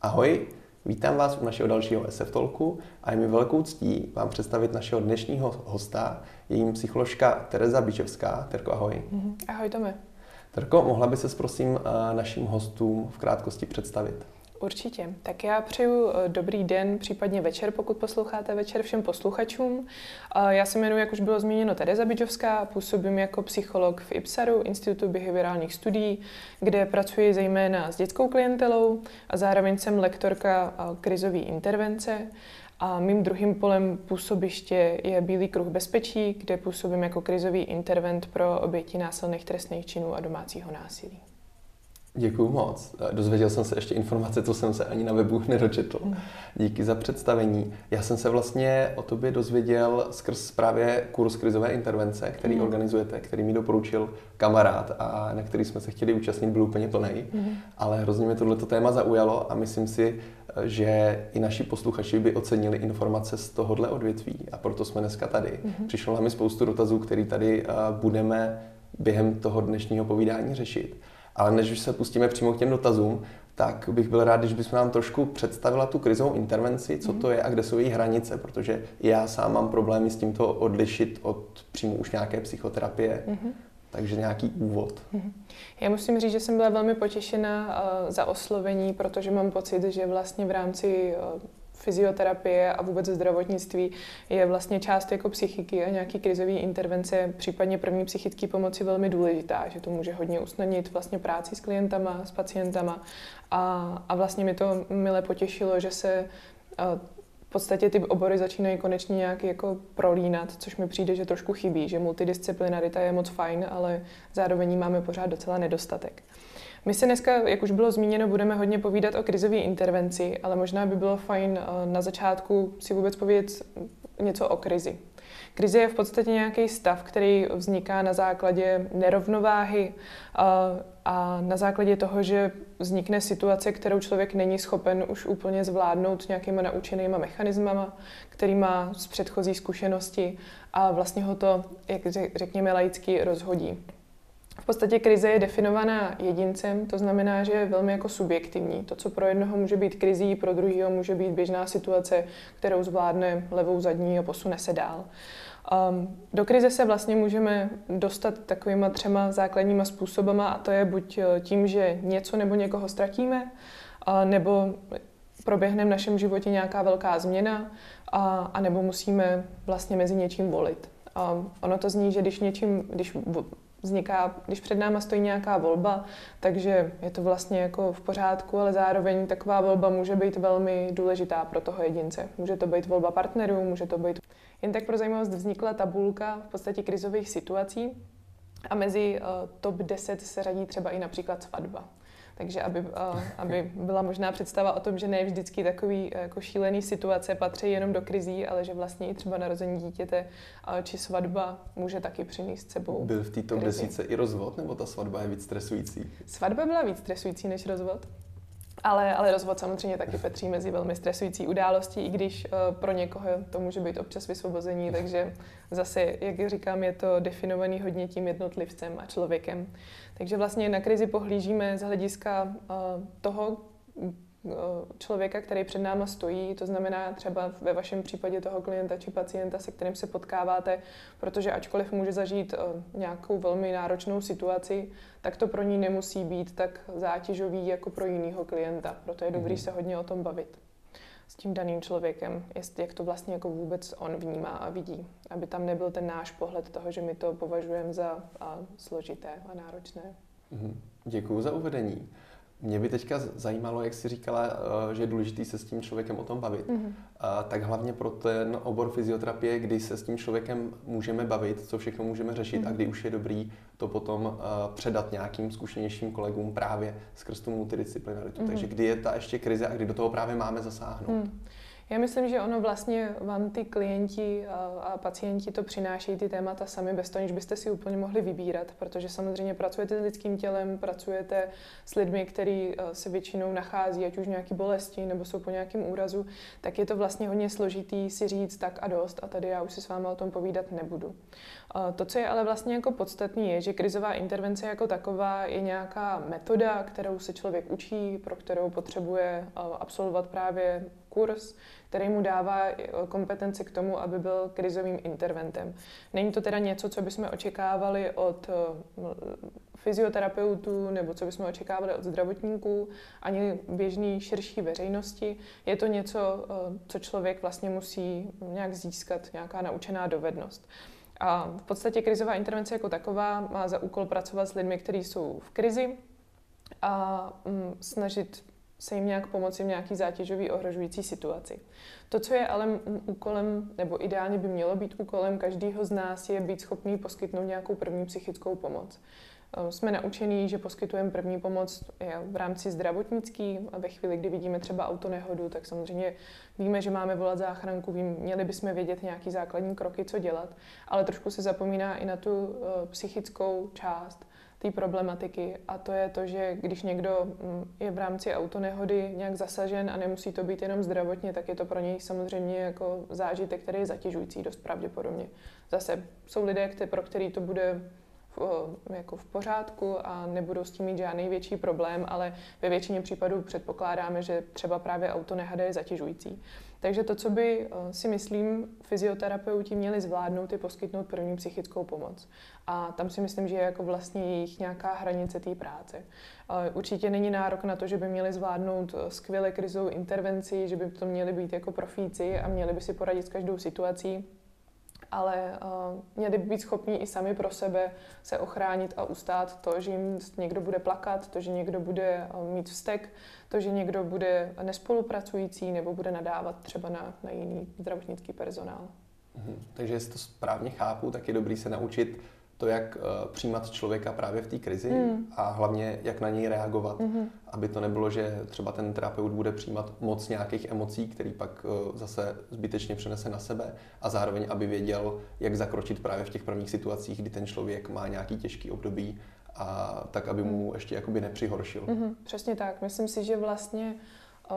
Ahoj, vítám vás u našeho dalšího SF Talku a je mi velkou ctí vám představit našeho dnešního hosta, jejím psycholožka Tereza Bičevská. Terko, ahoj. Mhm. Ahoj, Tome. Terko, mohla by se prosím eh, našim hostům v krátkosti představit? Určitě. Tak já přeju eh, dobrý den, případně večer, pokud posloucháte večer všem posluchačům. Já se jmenuji, jak už bylo zmíněno, Tereza Bidžovská, působím jako psycholog v IPSARu, Institutu behaviorálních studií, kde pracuji zejména s dětskou klientelou a zároveň jsem lektorka krizové intervence. A mým druhým polem působiště je Bílý kruh bezpečí, kde působím jako krizový intervent pro oběti násilných trestných činů a domácího násilí. Děkuji moc. Dozvěděl jsem se ještě informace, co jsem se ani na webu nedočetl. Hmm. Díky za představení. Já jsem se vlastně o tobě dozvěděl skrz právě kurz krizové intervence, který mm. organizujete, který mi doporučil kamarád a na který jsme se chtěli účastnit, byl úplně plný. Mm. Ale hrozně mě tohleto téma zaujalo a myslím si, že i naši posluchači by ocenili informace z tohohle odvětví a proto jsme dneska tady. Mm. Přišlo nám spoustu dotazů, který tady budeme během toho dnešního povídání řešit. Ale než už se pustíme přímo k těm dotazům, tak bych byl rád, když bychom nám trošku představila tu krizovou intervenci, co to je a kde jsou její hranice, protože já sám mám problémy s tímto odlišit od přímo už nějaké psychoterapie. Mm-hmm. Takže nějaký úvod. Mm-hmm. Já musím říct, že jsem byla velmi potěšena uh, za oslovení, protože mám pocit, že vlastně v rámci uh, fyzioterapie a vůbec zdravotnictví je vlastně část jako psychiky a nějaký krizový intervence, případně první psychické pomoci velmi důležitá, že to může hodně usnadnit vlastně práci s klientama, s pacientama a, a vlastně mi to mile potěšilo, že se v podstatě ty obory začínají konečně nějak jako prolínat, což mi přijde, že trošku chybí, že multidisciplinarita je moc fajn, ale zároveň máme pořád docela nedostatek. My se dneska, jak už bylo zmíněno, budeme hodně povídat o krizové intervenci, ale možná by bylo fajn eh, na začátku si vůbec povědět něco o krizi. Krize je v podstatě nějaký stav, který vzniká na základě nerovnováhy a, eh, a na základě toho, že vznikne situace, kterou člověk není schopen už úplně zvládnout nějakýma naučenýma mechanismama, který má z předchozí zkušenosti a vlastně ho to, jak řekněme, laicky rozhodí. V podstatě krize je definovaná jedincem, to znamená, že je velmi jako subjektivní. To, co pro jednoho může být krizí, pro druhého může být běžná situace, kterou zvládne levou zadní a posune se dál. Um, do krize se vlastně můžeme dostat takovýma třema základníma způsobama a to je buď eh, tím, že něco nebo někoho ztratíme, a nebo proběhne v našem životě nějaká velká změna, a, a nebo musíme vlastně mezi něčím volit. A ono to zní, že když, něčím, když vzniká, když před náma stojí nějaká volba, takže je to vlastně jako v pořádku, ale zároveň taková volba může být velmi důležitá pro toho jedince. Může to být volba partnerů, může to být... Jen tak pro zajímavost vznikla tabulka v podstatě krizových situací a mezi uh, top 10 se radí třeba i například svatba. Takže aby, aby byla možná představa o tom, že ne vždycky takový jako šílený situace patří jenom do krizí, ale že vlastně i třeba narození dítěte či svatba může taky přinést sebou. Byl v této desíce i rozvod, nebo ta svatba je víc stresující? Svatba byla víc stresující než rozvod. Ale, ale rozvod samozřejmě taky patří mezi velmi stresující události, i když uh, pro někoho to může být občas vysvobození, takže zase, jak říkám, je to definovaný hodně tím jednotlivcem a člověkem. Takže vlastně na krizi pohlížíme z hlediska uh, toho, Eh, člověka, který před náma stojí, to znamená třeba ve vašem případě toho klienta či pacienta, se kterým se potkáváte, protože ačkoliv může zažít eh, nějakou velmi náročnou situaci, tak to pro ní nemusí být tak zátěžový jako pro jiného klienta. Proto je dobrý mm-hmm. se hodně o tom bavit tím daným člověkem, jest, jak to vlastně jako vůbec on vnímá a vidí, aby tam nebyl ten náš pohled toho, že my to považujeme za a, složité a náročné. Mm-hmm. Děkuji za uvedení. Mě by teďka zajímalo, jak jsi říkala, eh, že je důležité se s tím člověkem o tom bavit. Mm-hmm. Tak hlavně pro ten obor fyzioterapie, kdy se s tím člověkem můžeme bavit, co všechno můžeme řešit mm-hmm. a kdy už je dobrý to potom eh, předat nějakým zkušenějším kolegům právě skrz tu multidisciplinaritu. Mm-hmm. Takže kdy je ta ještě krize a kdy do toho právě máme zasáhnout. Mm. Já myslím, že ono vlastně vám ty klienti a, pacienti to přinášejí ty témata sami bez toho, než byste si úplně mohli vybírat, protože samozřejmě pracujete s lidským tělem, pracujete s lidmi, kteří se většinou nachází, ať už nějaký bolesti nebo jsou po nějakém úrazu, tak je to vlastně hodně složitý si říct tak a dost a tady já už si s vámi o tom povídat nebudu. To, co je ale vlastně jako podstatný, je, že krizová intervence jako taková je nějaká metoda, kterou se člověk učí, pro kterou potřebuje absolvovat právě kurz, který mu dává kompetenci k tomu, aby byl krizovým interventem. Není to teda něco, co bychom očekávali od fyzioterapeutů nebo co bychom očekávali od zdravotníků, ani běžný širší veřejnosti. Je to něco, co člověk vlastně musí nějak získat, nějaká naučená dovednost. A v podstatě krizová intervence jako taková má za úkol pracovat s lidmi, kteří jsou v krizi a mm, snažit se jim nějak pomoci v nějaký zátěžový ohrožující situaci. To, co je ale úkolem, nebo ideálně by mělo být úkolem každého z nás, je být schopný poskytnout nějakou první psychickou pomoc. Eh, jsme naučení, že poskytujeme první pomoc v rámci zdravotnický a ve chvíli, kdy vidíme třeba autonehodu, tak samozřejmě víme, že máme volat záchranku, vím, měli bychom vědět nějaký základní kroky, co dělat, ale trošku se zapomíná i na tu eh, psychickou část té problematiky a to je to, že když někdo mm, je v rámci autonehody nějak zasažen a nemusí to být jenom zdravotně, tak je to pro něj samozřejmě jako zážitek, který je zatěžující dost pravděpodobně. Zase jsou lidé, pro který to bude jako v pořádku a nebudou s tím mít žádný větší problém, ale ve většině případů předpokládáme, že třeba právě autonehada je zatěžující. Takže to, co by si myslím fyzioterapeuti měli zvládnout, je poskytnout první psychickou pomoc. A tam si myslím, že je jako vlastně jejich nějaká hranice té práce. Určitě není nárok na to, že by měli zvládnout skvěle krizovou intervenci, že by to měli být jako profíci a měli by si poradit s každou situací ale uh, měli by být schopni i sami pro sebe se ochránit a ustát to, že jim někdo bude plakat, to, že někdo bude uh, mít vztek, to, že někdo bude nespolupracující nebo bude nadávat třeba na, na jiný zdravotnický personál. Mhm. Takže jestli to správně chápu, tak je dobrý se naučit to, jak uh, přijímat člověka právě v té krizi mm. a hlavně jak na něj reagovat, mm-hmm. aby to nebylo, že třeba ten terapeut bude přijímat moc nějakých emocí, který pak uh, zase zbytečně přenese na sebe a zároveň, aby věděl, jak zakročit právě v těch prvních situacích, kdy ten člověk má nějaký těžký období a tak, aby mu ještě jakoby nepřihoršil. Mm-hmm, přesně tak. Myslím si, že vlastně,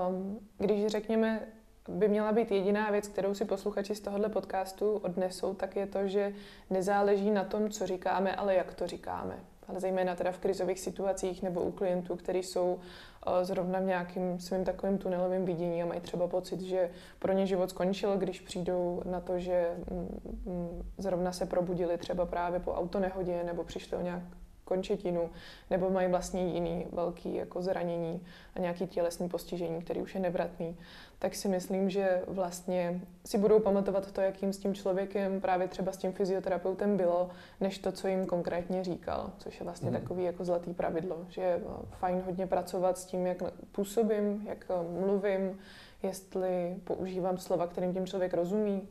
um, když řekněme, by měla být jediná věc, kterou si posluchači z tohohle podcastu odnesou, tak je to, že nezáleží na tom, co říkáme, ale jak to říkáme. Ale zejména teda v krizových situacích nebo u klientů, kteří jsou eh, zrovna v nějakým svým takovým tunelovým vidění a mají třeba pocit, že pro ně život skončil, když přijdou na to, že mm, mm, zrovna se probudili třeba právě po autonehodě nebo přišli o nějak končetinu, nebo mají vlastně jiný velký jako zranění a nějaký tělesný postižení, který už je nevratný, tak si myslím, že vlastně si budou pamatovat to, jakým s tím člověkem, právě třeba s tím fyzioterapeutem bylo, než to, co jim konkrétně říkal, což je vlastně mm. takový jako zlatý pravidlo, že je fajn hodně pracovat s tím, jak působím, jak mluvím, jestli používám slova, kterým tím člověk rozumí,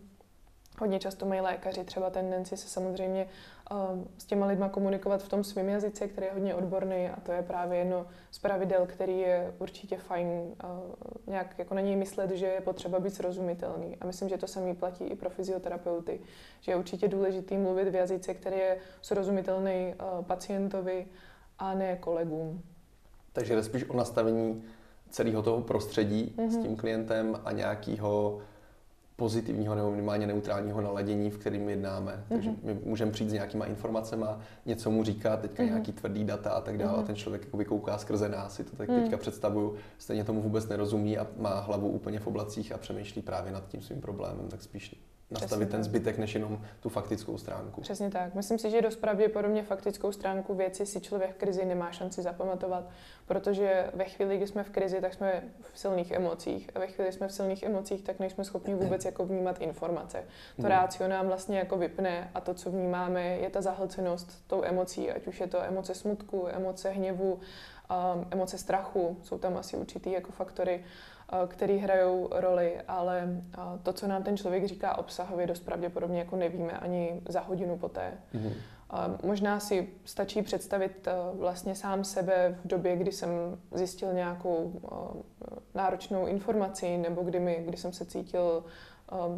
Hodně často mají lékaři třeba tendenci se samozřejmě s těma lidma komunikovat v tom svém jazyce, který je hodně odborný a to je právě jedno z pravidel, který je určitě fajn nějak jako na něj myslet, že je potřeba být srozumitelný. A myslím, že to samý platí i pro fyzioterapeuty, že je určitě důležitý mluvit v jazyce, který je srozumitelný pacientovi a ne kolegům. Takže jde spíš o nastavení celého toho prostředí mm-hmm. s mhm. tím klientem a nějakého pozitivního nebo minimálně neutrálního naladění, v kterým jednáme. Mm-hmm. Takže my můžeme přijít s nějakýma informacemi, něco mu říkat, teďka mm-hmm. nějaký tvrdý data a tak dále. Mm-hmm. A ten člověk jako kouká skrze nás, si to tak mm-hmm. teďka představuju, stejně tomu vůbec nerozumí a má hlavu úplně v oblacích a přemýšlí právě nad tím svým problémem, tak spíš nastavit Přesně ten zbytek, než jenom tu faktickou stránku. Přesně tak. Myslím si, že dost pravděpodobně faktickou stránku věci si člověk v krizi nemá šanci zapamatovat, protože ve chvíli, kdy jsme v krizi, tak jsme v silných emocích. A ve chvíli, kdy jsme v silných emocích, tak nejsme schopni vůbec jako vnímat informace. To hmm. rácio nám vlastně jako vypne a to, co vnímáme, je ta zahlcenost tou emocí, ať už je to emoce smutku, emoce hněvu, um, emoce strachu, jsou tam asi určitý jako faktory, které hrajou roli, ale to, co nám ten člověk říká obsahově, dost pravděpodobně jako nevíme ani za hodinu poté. Mm-hmm. Možná si stačí představit vlastně sám sebe v době, kdy jsem zjistil nějakou náročnou informaci nebo kdy, mi, kdy jsem se cítil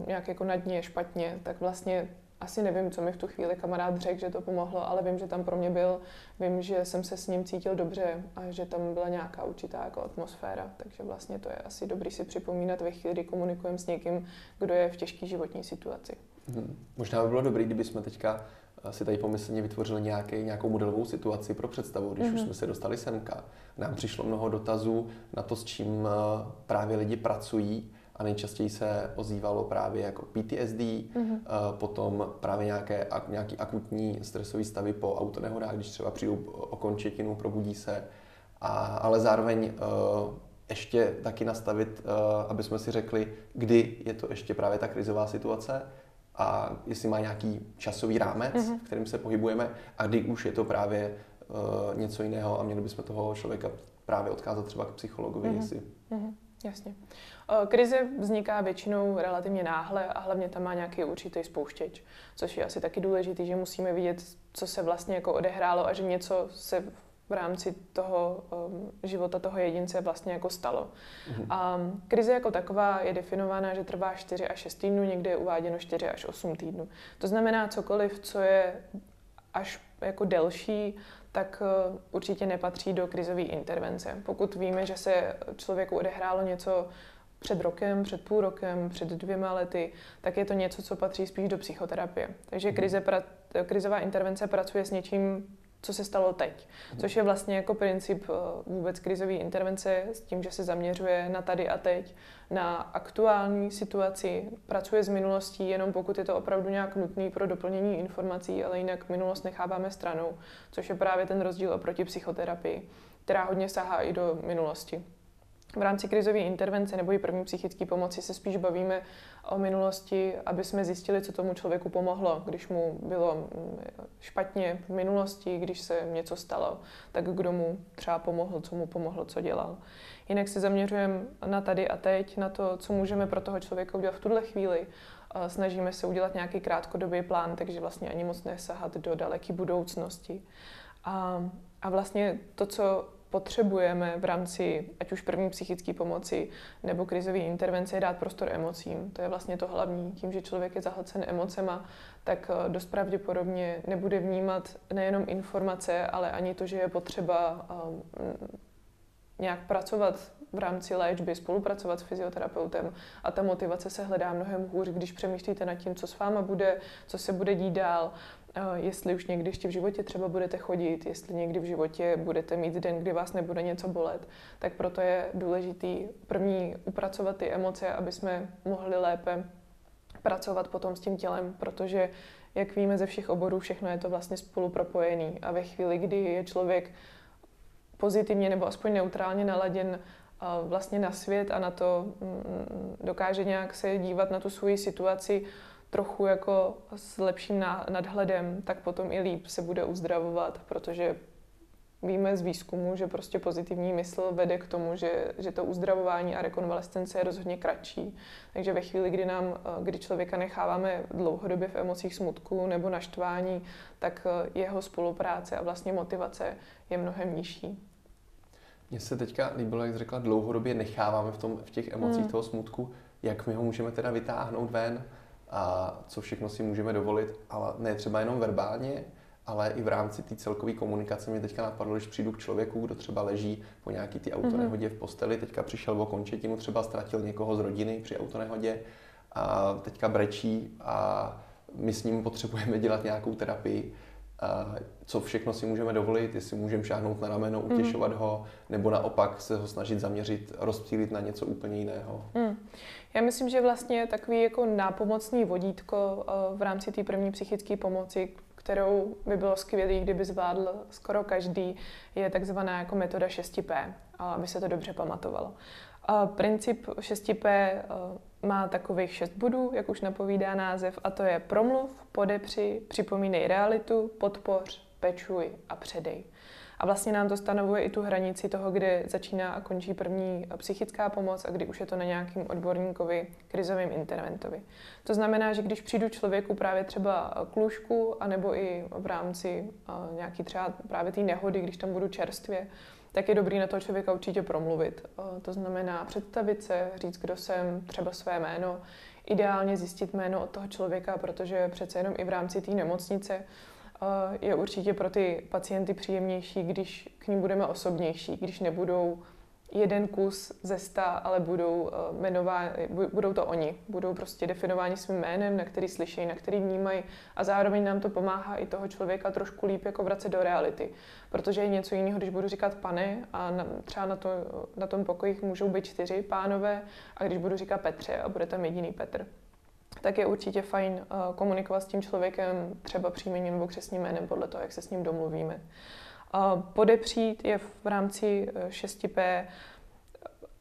nějak jako na dně špatně, tak vlastně asi nevím, co mi v tu chvíli kamarád řekl, že to pomohlo, ale vím, že tam pro mě byl, vím, že jsem se s ním cítil dobře a že tam byla nějaká určitá jako atmosféra, takže vlastně to je asi dobrý si připomínat ve chvíli, kdy komunikujeme s někým, kdo je v těžké životní situaci. Hmm. Možná by bylo dobré, kdyby jsme teďka si tady pomyslně vytvořili nějaký, nějakou modelovou situaci pro představu, když mm-hmm. už mhm. jsme se dostali semka. Nám přišlo mnoho dotazů na to, s čím eh, právě lidi pracují a nejčastěji se ozývalo právě jako PTSD, mm-hmm. potom právě nějaké, nějaký akutní stresový stavy po autonehodách, když třeba přijdou o končetinu, probudí se, a, ale zároveň uh, ještě taky nastavit, uh, aby jsme si řekli, kdy je to ještě právě ta krizová situace, a jestli má nějaký časový rámec, mm-hmm. v kterým se pohybujeme a kdy už je to právě uh, něco jiného a měli bychom toho člověka právě odkázat třeba k psychologovi, mm-hmm. jestli... Mm-hmm. Jasně. Eh, krize vzniká většinou relativně náhle a hlavně tam má nějaký určitý spouštěč, což je asi taky důležité, že musíme vidět, co se vlastně jako odehrálo a že něco se v rámci toho um, života toho jedince vlastně jako stalo. Mm-hmm. A krize jako taková je definována, že trvá 4 až 6 týdnů, někde je uváděno 4 až 8 týdnů. To znamená, cokoliv, co je až jako delší, tak uh, určitě nepatří do krizové intervence. Pokud víme, že se člověku odehrálo něco před rokem, před půl rokem, před dvěma lety, tak je to něco, co patří spíš do psychoterapie. Takže mhm. krize pra, krizová intervence pracuje s něčím co se stalo teď. Což je vlastně jako princip eh, vůbec krizové intervence s tím, že se zaměřuje na tady a teď, na aktuální situaci, pracuje s minulostí jenom pokud je to opravdu nějak nutný pro doplnění informací, ale jinak minulost necháváme stranou, což je právě ten rozdíl oproti psychoterapii, která hodně sahá i do minulosti. V rámci krizové intervence nebo i první psychické pomoci se spíš bavíme o minulosti, aby jsme zjistili, co tomu člověku pomohlo, když mu bylo mm, špatně v minulosti, když se něco stalo, tak kdo mu třeba pomohl, co mu pomohlo, co dělal. Jinak se zaměřujeme na tady a teď, na to, co můžeme pro toho člověka udělat v tuhle chvíli. Snažíme se udělat nějaký krátkodobý plán, takže vlastně ani moc nesahat do daleké budoucnosti. A, a vlastně to, co potřebujeme v rámci ať už první psychické pomoci nebo krizové intervence dát prostor emocím. To je vlastně to hlavní. Tím, že člověk je zahlcen emocema, tak eh, dost pravděpodobně nebude vnímat nejenom informace, ale ani to, že je potřeba um, nějak pracovat v rámci léčby, spolupracovat s fyzioterapeutem a ta motivace se hledá mnohem hůř, když přemýšlíte nad tím, co s váma bude, co se bude dít dál, jestli už někdy ještě v životě třeba budete chodit, jestli někdy v životě budete mít den, kdy vás nebude něco bolet, tak proto je důležitý první upracovat ty emoce, aby jsme mohli lépe pracovat potom s tím tělem, protože jak víme ze všech oborů, všechno je to vlastně spolu propojený a ve chvíli, kdy je člověk pozitivně nebo aspoň neutrálně naladěn vlastně na svět a na to mm, mm, dokáže nějak se dívat na tu svoji situaci trochu jako s lepším nadhledem, tak potom i líp se bude uzdravovat, protože víme z výzkumu, že prostě pozitivní mysl vede k tomu, že, že to uzdravování a rekonvalescence je rozhodně kratší. Takže ve chvíli, kdy, nám, kdy člověka necháváme dlouhodobě v emocích smutku nebo naštvání, tak jeho spolupráce a vlastně motivace je mnohem nižší. Mně se teďka líbilo, jak jsi řekla, dlouhodobě necháváme v, tom, v těch emocích hmm. toho smutku. Jak my ho můžeme teda vytáhnout ven? A co všechno si můžeme dovolit, ale ne třeba jenom verbálně, ale i v rámci té celkové komunikace mě teďka napadlo, když přijdu k člověku, kdo třeba leží po nějaký ty autonehodě v posteli, teďka přišel o končetinu, třeba ztratil někoho z rodiny při autonehodě a teďka brečí a my s ním potřebujeme dělat nějakou terapii, co všechno si můžeme dovolit, jestli můžeme šáhnout na rameno, mhm. utěšovat mm. ho, nebo naopak se ho snažit zaměřit, rozptýlit na něco úplně jiného. Mm. Já myslím, že vlastně takový jako nápomocný vodítko eh, v rámci té první psychické pomoci, kterou by bylo skvělé, kdyby zvládl skoro každý, je takzvaná jako metoda 6P, aby se to dobře pamatovalo. Princip 6P eh, má takových šest bodů, jak už napovídá název, a to je promluv, podepři, připomínej realitu, podpoř, pečuj a předej. A vlastně nám to stanovuje i tu hranici toho, kde začíná a končí první psychická pomoc a kdy už je to na nějakým odborníkovi, krizovým interventovi. To znamená, že když přijdu člověku právě třeba k lůžku, anebo i v rámci nějaký třeba právě té nehody, když tam budu čerstvě, tak je dobrý na toho člověka určitě promluvit. To znamená představit se, říct, kdo jsem, třeba své jméno, ideálně zjistit jméno od toho člověka, protože přece jenom i v rámci té nemocnice je určitě pro ty pacienty příjemnější, když k ním budeme osobnější, když nebudou jeden kus ze sta, ale budou, uh, jmenová, budou to oni. Budou prostě definováni svým jménem, na který slyší, na který vnímají a zároveň nám to pomáhá i toho člověka trošku líp jako vracet do reality. Protože je něco jiného, když budu říkat pane a na, třeba na, to, na tom pokoji můžou být čtyři pánové a když budu říkat Petře a bude tam jediný Petr tak je určitě fajn uh, komunikovat s tím člověkem třeba příjmením nebo křesním jménem podle toho, jak se s ním domluvíme. Podepřít je v rámci 6P eh,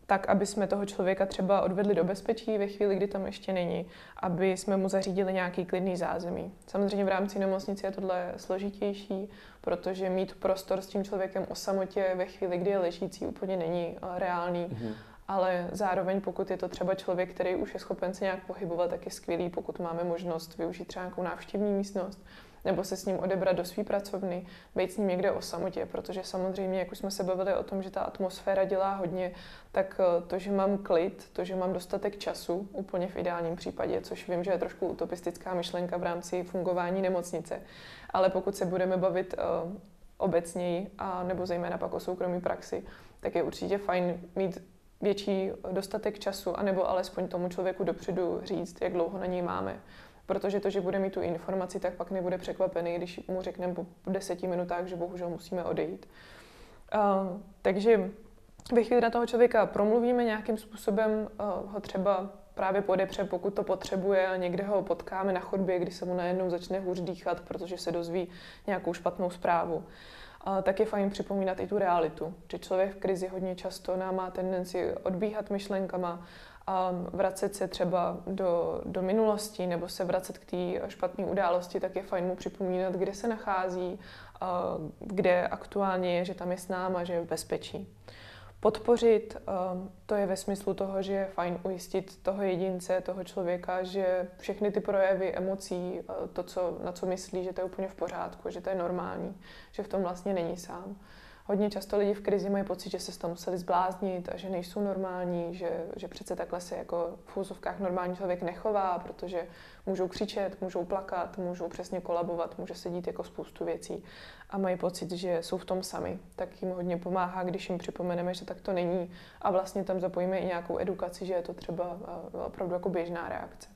tak, aby jsme toho člověka třeba odvedli do bezpečí ve chvíli, kdy tam ještě není, aby jsme mu zařídili nějaký klidný zázemí. Samozřejmě v rámci nemocnice je tohle složitější, protože mít prostor s tím člověkem o samotě ve chvíli, kdy je ležící, úplně není eh, reálný. Mm-hmm. Ale zároveň, pokud je to třeba člověk, který už je schopen se nějak pohybovat, tak je skvělý, pokud máme možnost využít třeba nějakou návštěvní místnost nebo se s ním odebrat do své pracovny, být s ním někde o samotě, protože samozřejmě, jak už jsme se bavili o tom, že ta atmosféra dělá hodně, tak eh, to, že mám klid, to, že mám dostatek času, úplně v ideálním případě, což vím, že je trošku utopistická myšlenka v rámci fungování nemocnice, ale pokud se budeme bavit uh, obecněji, a nebo zejména pak o soukromí praxi, tak je určitě fajn mít větší dostatek času, anebo alespoň tomu člověku dopředu říct, jak dlouho na něj máme protože to, že bude mít tu informaci, tak pak nebude překvapený, když mu řekneme po deseti minutách, že bohužel musíme odejít. Uh, takže ve chvíli na toho člověka promluvíme nějakým způsobem, uh, ho třeba právě podepře, pokud to potřebuje a někde ho potkáme na chodbě, kdy se mu najednou začne hůř dýchat, protože se dozví nějakou špatnou zprávu. Uh, tak je fajn připomínat i tu realitu, že člověk v krizi hodně často nám má tendenci odbíhat myšlenkama, a vracet se třeba do, do minulosti nebo se vracet k té špatné události, tak je fajn mu připomínat, kde se nachází, kde aktuálně je, že tam je s náma, že je v bezpečí. Podpořit, to je ve smyslu toho, že je fajn ujistit toho jedince, toho člověka, že všechny ty projevy emocí, to, co, na co myslí, že to je úplně v pořádku, že to je normální, že v tom vlastně není sám hodně často lidi v krizi mají pocit, že se z toho museli zbláznit a že nejsou normální, že, že přece takhle se jako v úzovkách normální člověk nechová, protože můžou křičet, můžou plakat, můžou přesně kolabovat, může se dít jako spoustu věcí a mají pocit, že jsou v tom sami. Tak jim hodně pomáhá, když jim připomeneme, že tak to není a vlastně tam zapojíme i nějakou edukaci, že je to třeba opravdu jako běžná reakce.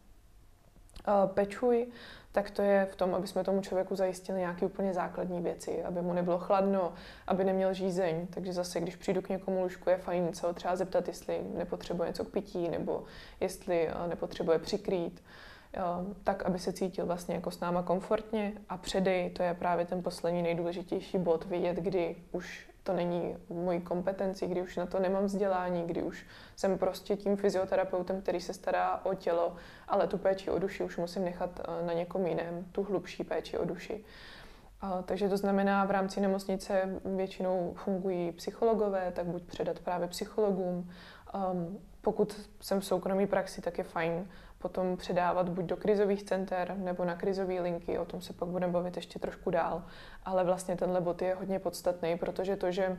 Pečuj, tak to je v tom, aby jsme tomu člověku zajistili nějaké úplně základní věci, aby mu nebylo chladno, aby neměl žízeň. Takže zase, když přijdu k někomu lůžku, je fajn se ho třeba zeptat, jestli nepotřebuje něco k pití, nebo jestli eh, nepotřebuje přikrýt eh, tak, aby se cítil vlastně jako s náma komfortně a předej, to je právě ten poslední nejdůležitější bod, vidět, kdy už to není v mojí kompetenci, kdy už na to nemám vzdělání, kdy už jsem prostě tím fyzioterapeutem, který se stará o tělo, ale tu péči o duši už musím nechat eh, na někom jiném, tu hlubší péči o duši. Takže to znamená, v rámci nemocnice většinou fungují psychologové, tak buď předat právě psychologům. Pokud jsem v soukromé praxi, tak je fajn potom předávat buď do krizových center nebo na krizové linky, o tom se pak budeme bavit ještě trošku dál. Ale vlastně tenhle bod je hodně podstatný, protože to, že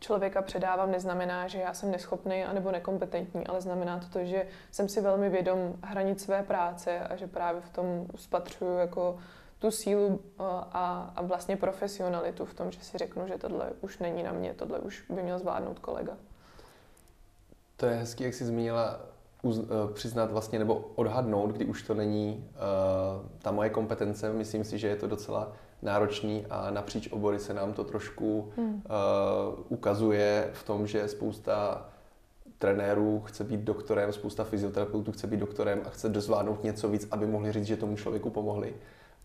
člověka předávám, neznamená, že já jsem neschopný anebo nekompetentní, ale znamená to to, že jsem si velmi vědom hranic své práce a že právě v tom spatřuju jako tu sílu a, a vlastně profesionalitu v tom, že si řeknu, že tohle už není na mě, tohle už by měl zvládnout kolega. To je hezký, jak jsi zmínila uz, uh, přiznat vlastně nebo odhadnout, kdy už to není uh, ta moje kompetence. Myslím si, že je to docela náročný a napříč obory se nám to trošku hmm. uh, ukazuje v tom, že spousta trenérů chce být doktorem, spousta fyzioterapeutů chce být doktorem a chce dozvládnout něco víc, aby mohli říct, že tomu člověku pomohli.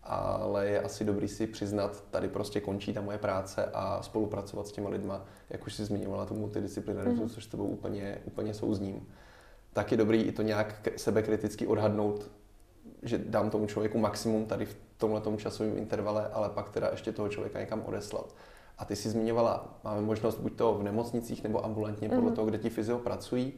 Ale je asi dobrý si přiznat, tady prostě končí ta moje práce a spolupracovat s těma lidma, jak už si zmiňovala tu multidisciplinaritu, hmm. což s tebou úplně, úplně souzním tak je dobrý i to nějak sebekriticky odhadnout, že dám tomu člověku maximum tady v tomhle časovém intervale, ale pak teda ještě toho člověka někam odeslat. A ty si zmiňovala, máme možnost buď to v nemocnicích nebo ambulantně, podle mm. toho, kde ti fyzio pracují,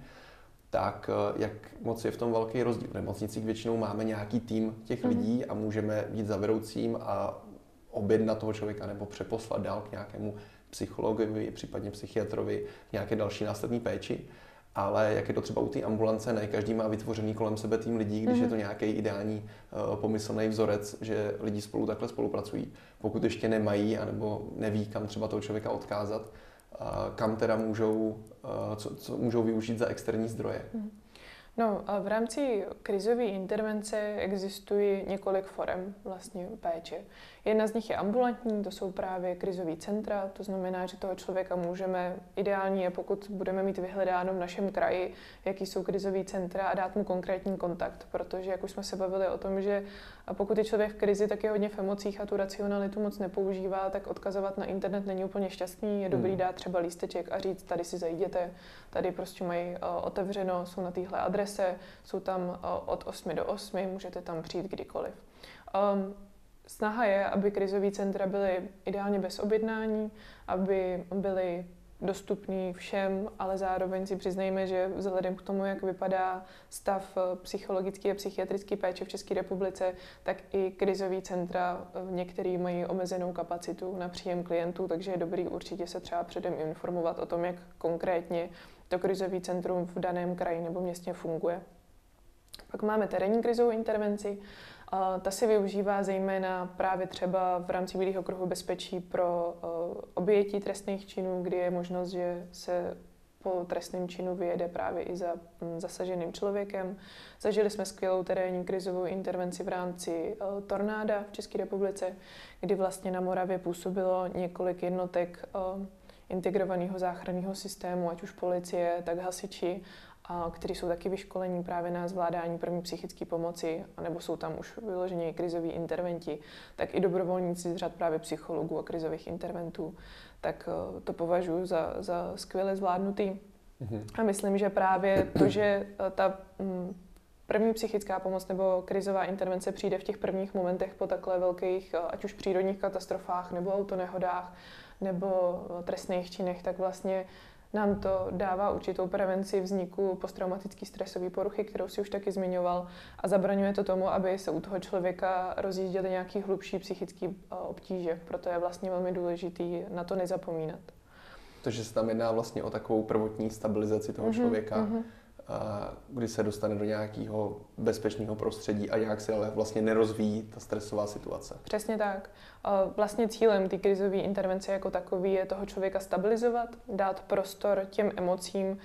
tak eh, jak moc je v tom velký rozdíl. V nemocnicích většinou máme nějaký tým těch mm. lidí a můžeme jít za vedoucím a objednat toho člověka nebo přeposlat dál k nějakému psychologovi, případně psychiatrovi, nějaké další následní péči. Ale jak je to třeba u té ambulance, ne každý má vytvořený kolem sebe tým lidí, když mm-hmm. je to nějaký ideální uh, pomyslný vzorec, že lidi spolu takhle spolupracují. Pokud ještě nemají, anebo neví, kam třeba toho člověka odkázat, kam teda můžou, co, co můžou využít za externí zdroje. Mm-hmm. No, v rámci krizové intervence existují několik forem vlastně péče. Jedna z nich je ambulantní, to jsou právě krizové centra, to znamená, že toho člověka můžeme, ideální je, pokud budeme mít vyhledáno v našem kraji, jaký jsou krizové centra a dát mu konkrétní kontakt, protože jak už jsme se bavili o tom, že pokud je člověk v krizi, tak je hodně v emocích a tu racionalitu moc nepoužívá, tak odkazovat na internet není úplně šťastný. Je dobrý hmm. dát třeba lísteček a říct, tady si zajděte, tady prostě mají uh, otevřeno, jsou na téhle adrese, jsou tam uh, od 8 do 8, můžete tam přijít kdykoliv. Um, snaha je, aby krizové centra byly ideálně bez objednání, aby byly dostupný všem, ale zároveň si přiznejme, že vzhledem k tomu, jak vypadá stav eh, psychologické a psychiatrické péče v České republice, tak i krizové centra eh, některý mají omezenou kapacitu na příjem klientů, takže je dobrý určitě se třeba předem informovat o tom, jak konkrétně to krizové centrum v daném kraji nebo městě funguje. Pak máme terénní krizovou intervenci, ta se využívá zejména právě třeba v rámci Bílého kruhu bezpečí pro uh, oběti trestných činů, kdy je možnost, že se po trestném činu vyjede právě i za mm, zasaženým člověkem. Zažili jsme skvělou terénní krizovou intervenci v rámci uh, tornáda v České republice, kdy vlastně na Moravě působilo několik jednotek uh, integrovaného záchranného systému, ať už policie, tak hasiči kteří jsou taky vyškolení právě na zvládání první psychické pomoci, anebo jsou tam už vyloženě krizoví interventi, tak i dobrovolníci z řad právě psychologů a krizových interventů, tak eh, to považuji za, za skvěle zvládnutý. Mm-hmm. A myslím, že právě to, že eh, ta mm, první psychická pomoc nebo krizová intervence přijde v těch prvních momentech po takhle velkých, eh, ať už přírodních katastrofách, nebo autonehodách, nebo trestných činech, tak vlastně nám to dává určitou prevenci vzniku posttraumatické stresové poruchy, kterou si už taky zmiňoval, a zabraňuje to tomu, aby se u toho člověka rozjížděly nějaký hlubší psychické eh, obtíže. Proto je vlastně velmi důležitý na to nezapomínat. Takže se tam jedná vlastně o takovou prvotní stabilizaci toho mm-hmm, člověka. Mm-hmm kdy se dostane do nějakého bezpečného prostředí a jak se ale vlastně nerozvíjí ta stresová situace. Přesně tak. Vlastně cílem té krizové intervence jako takový je toho člověka stabilizovat, dát prostor těm emocím,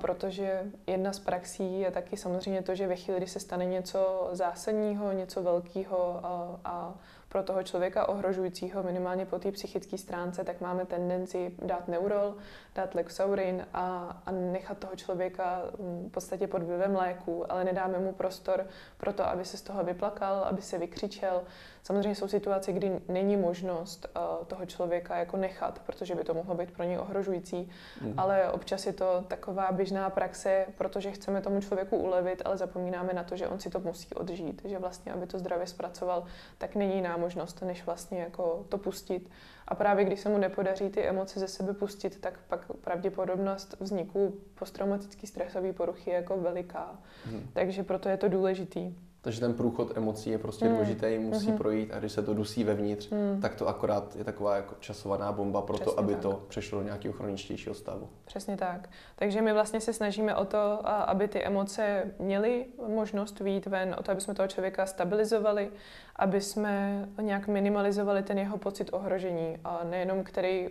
protože jedna z praxí je taky samozřejmě to, že ve chvíli, kdy se stane něco zásadního, něco velkého a, a pro toho člověka ohrožujícího minimálně po té psychické stránce, tak máme tendenci dát neurol, dát lexaurin a, a nechat toho člověka mm, v podstatě pod vlivem léku, ale nedáme mu prostor pro to, aby se z toho vyplakal, aby se vykřičel. Samozřejmě jsou situace, kdy není možnost uh, toho člověka jako nechat, protože by to mohlo být pro něj ohrožující, mm. ale občas je to taková běžná praxe, protože chceme tomu člověku ulevit, ale zapomínáme na to, že on si to musí odžít, že vlastně, aby to zdravě zpracoval, tak není jiná možnost, než vlastně jako to pustit. A právě když se mu nepodaří ty emoce ze sebe pustit, tak pak pravděpodobnost vzniku posttraumatické stresové poruchy je jako veliká. Hmm. Takže proto je to důležitý. Takže ten průchod emocí je prostě mm. důležitý, musí mm-hmm. projít a když se to dusí vevnitř, mm. tak to akorát je taková jako časovaná bomba pro to, aby tak. to přešlo do nějakého chroničtějšího stavu. Přesně tak. Takže my vlastně se snažíme o to, aby ty emoce měly možnost výjít ven, o to, aby jsme toho člověka stabilizovali, aby jsme nějak minimalizovali ten jeho pocit ohrožení, a nejenom který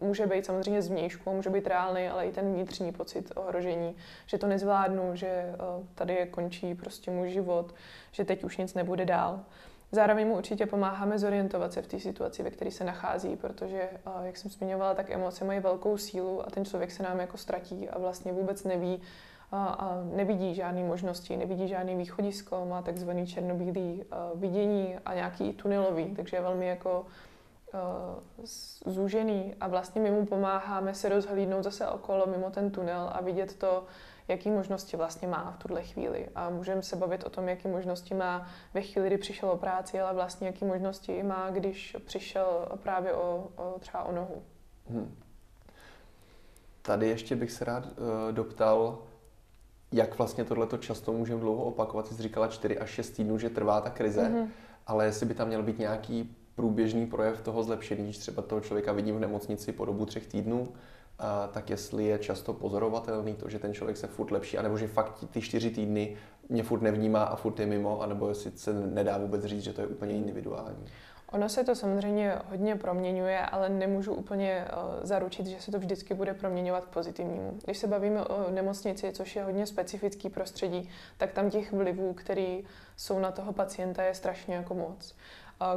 může být samozřejmě zvnějšku, může být reálný, ale i ten vnitřní pocit ohrožení, že to nezvládnu, že eh, tady končí prostě můj život, že teď už nic nebude dál. Zároveň mu určitě pomáháme zorientovat se v té situaci, ve které se nachází, protože, eh, jak jsem zmiňovala, tak emoce mají velkou sílu a ten člověk se nám jako ztratí a vlastně vůbec neví, a, nevidí žádné možnosti, nevidí žádný východisko, má takzvaný černobílý eh, vidění a nějaký tunelový, takže je velmi jako zúžený a vlastně my mu pomáháme se rozhlídnout zase okolo mimo ten tunel a vidět to, jaký možnosti vlastně má v tuhle chvíli. A můžeme se bavit o tom, jaký možnosti má ve chvíli, kdy přišel o práci, ale vlastně jaký možnosti má, když přišel právě o, o třeba o nohu. Hmm. Tady ještě bych se rád uh, doptal, jak vlastně tohleto často můžeme dlouho opakovat. Jsi říkala 4 až 6 týdnů, že trvá ta krize, mm-hmm. ale jestli by tam měl být nějaký průběžný projev toho zlepšení, když třeba toho člověka vidím v nemocnici po dobu třech týdnů, a tak jestli je často pozorovatelný to, že ten člověk se furt lepší, anebo že fakt ty čtyři týdny mě furt nevnímá a furt je mimo, anebo jestli se nedá vůbec říct, že to je úplně individuální. Ono se to samozřejmě hodně proměňuje, ale nemůžu úplně uh, zaručit, že se to vždycky bude proměňovat k pozitivnímu. Když se bavíme o nemocnici, což je hodně specifický prostředí, tak tam těch vlivů, které jsou na toho pacienta, je strašně jako moc.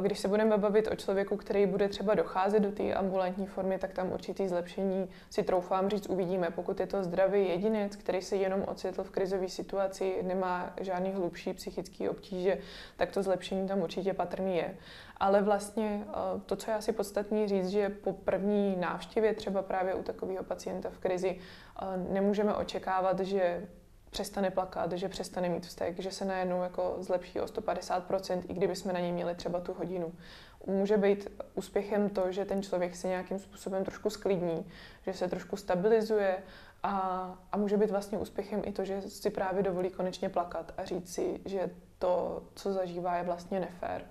Když se budeme bavit o člověku, který bude třeba docházet do té ambulantní formy, tak tam určitý zlepšení si troufám říct uvidíme. Pokud je to zdravý jedinec, který se jenom ocitl v krizové situaci, nemá žádný hlubší psychický obtíže, tak to zlepšení tam určitě patrný je. Ale vlastně eh, to, co je asi podstatný říct, že po první návštěvě třeba právě u takového pacienta v krizi eh, nemůžeme očekávat, že přestane plakat, že přestane mít vztek, že se najednou jako zlepší o 150%, i kdyby jsme na něj měli třeba tu hodinu. Může být úspěchem to, že ten člověk se nějakým způsobem trošku sklidní, že se trošku stabilizuje a, a může být vlastně úspěchem i to, že si právě dovolí konečně plakat a říct si, že to, co zažívá, je vlastně nefér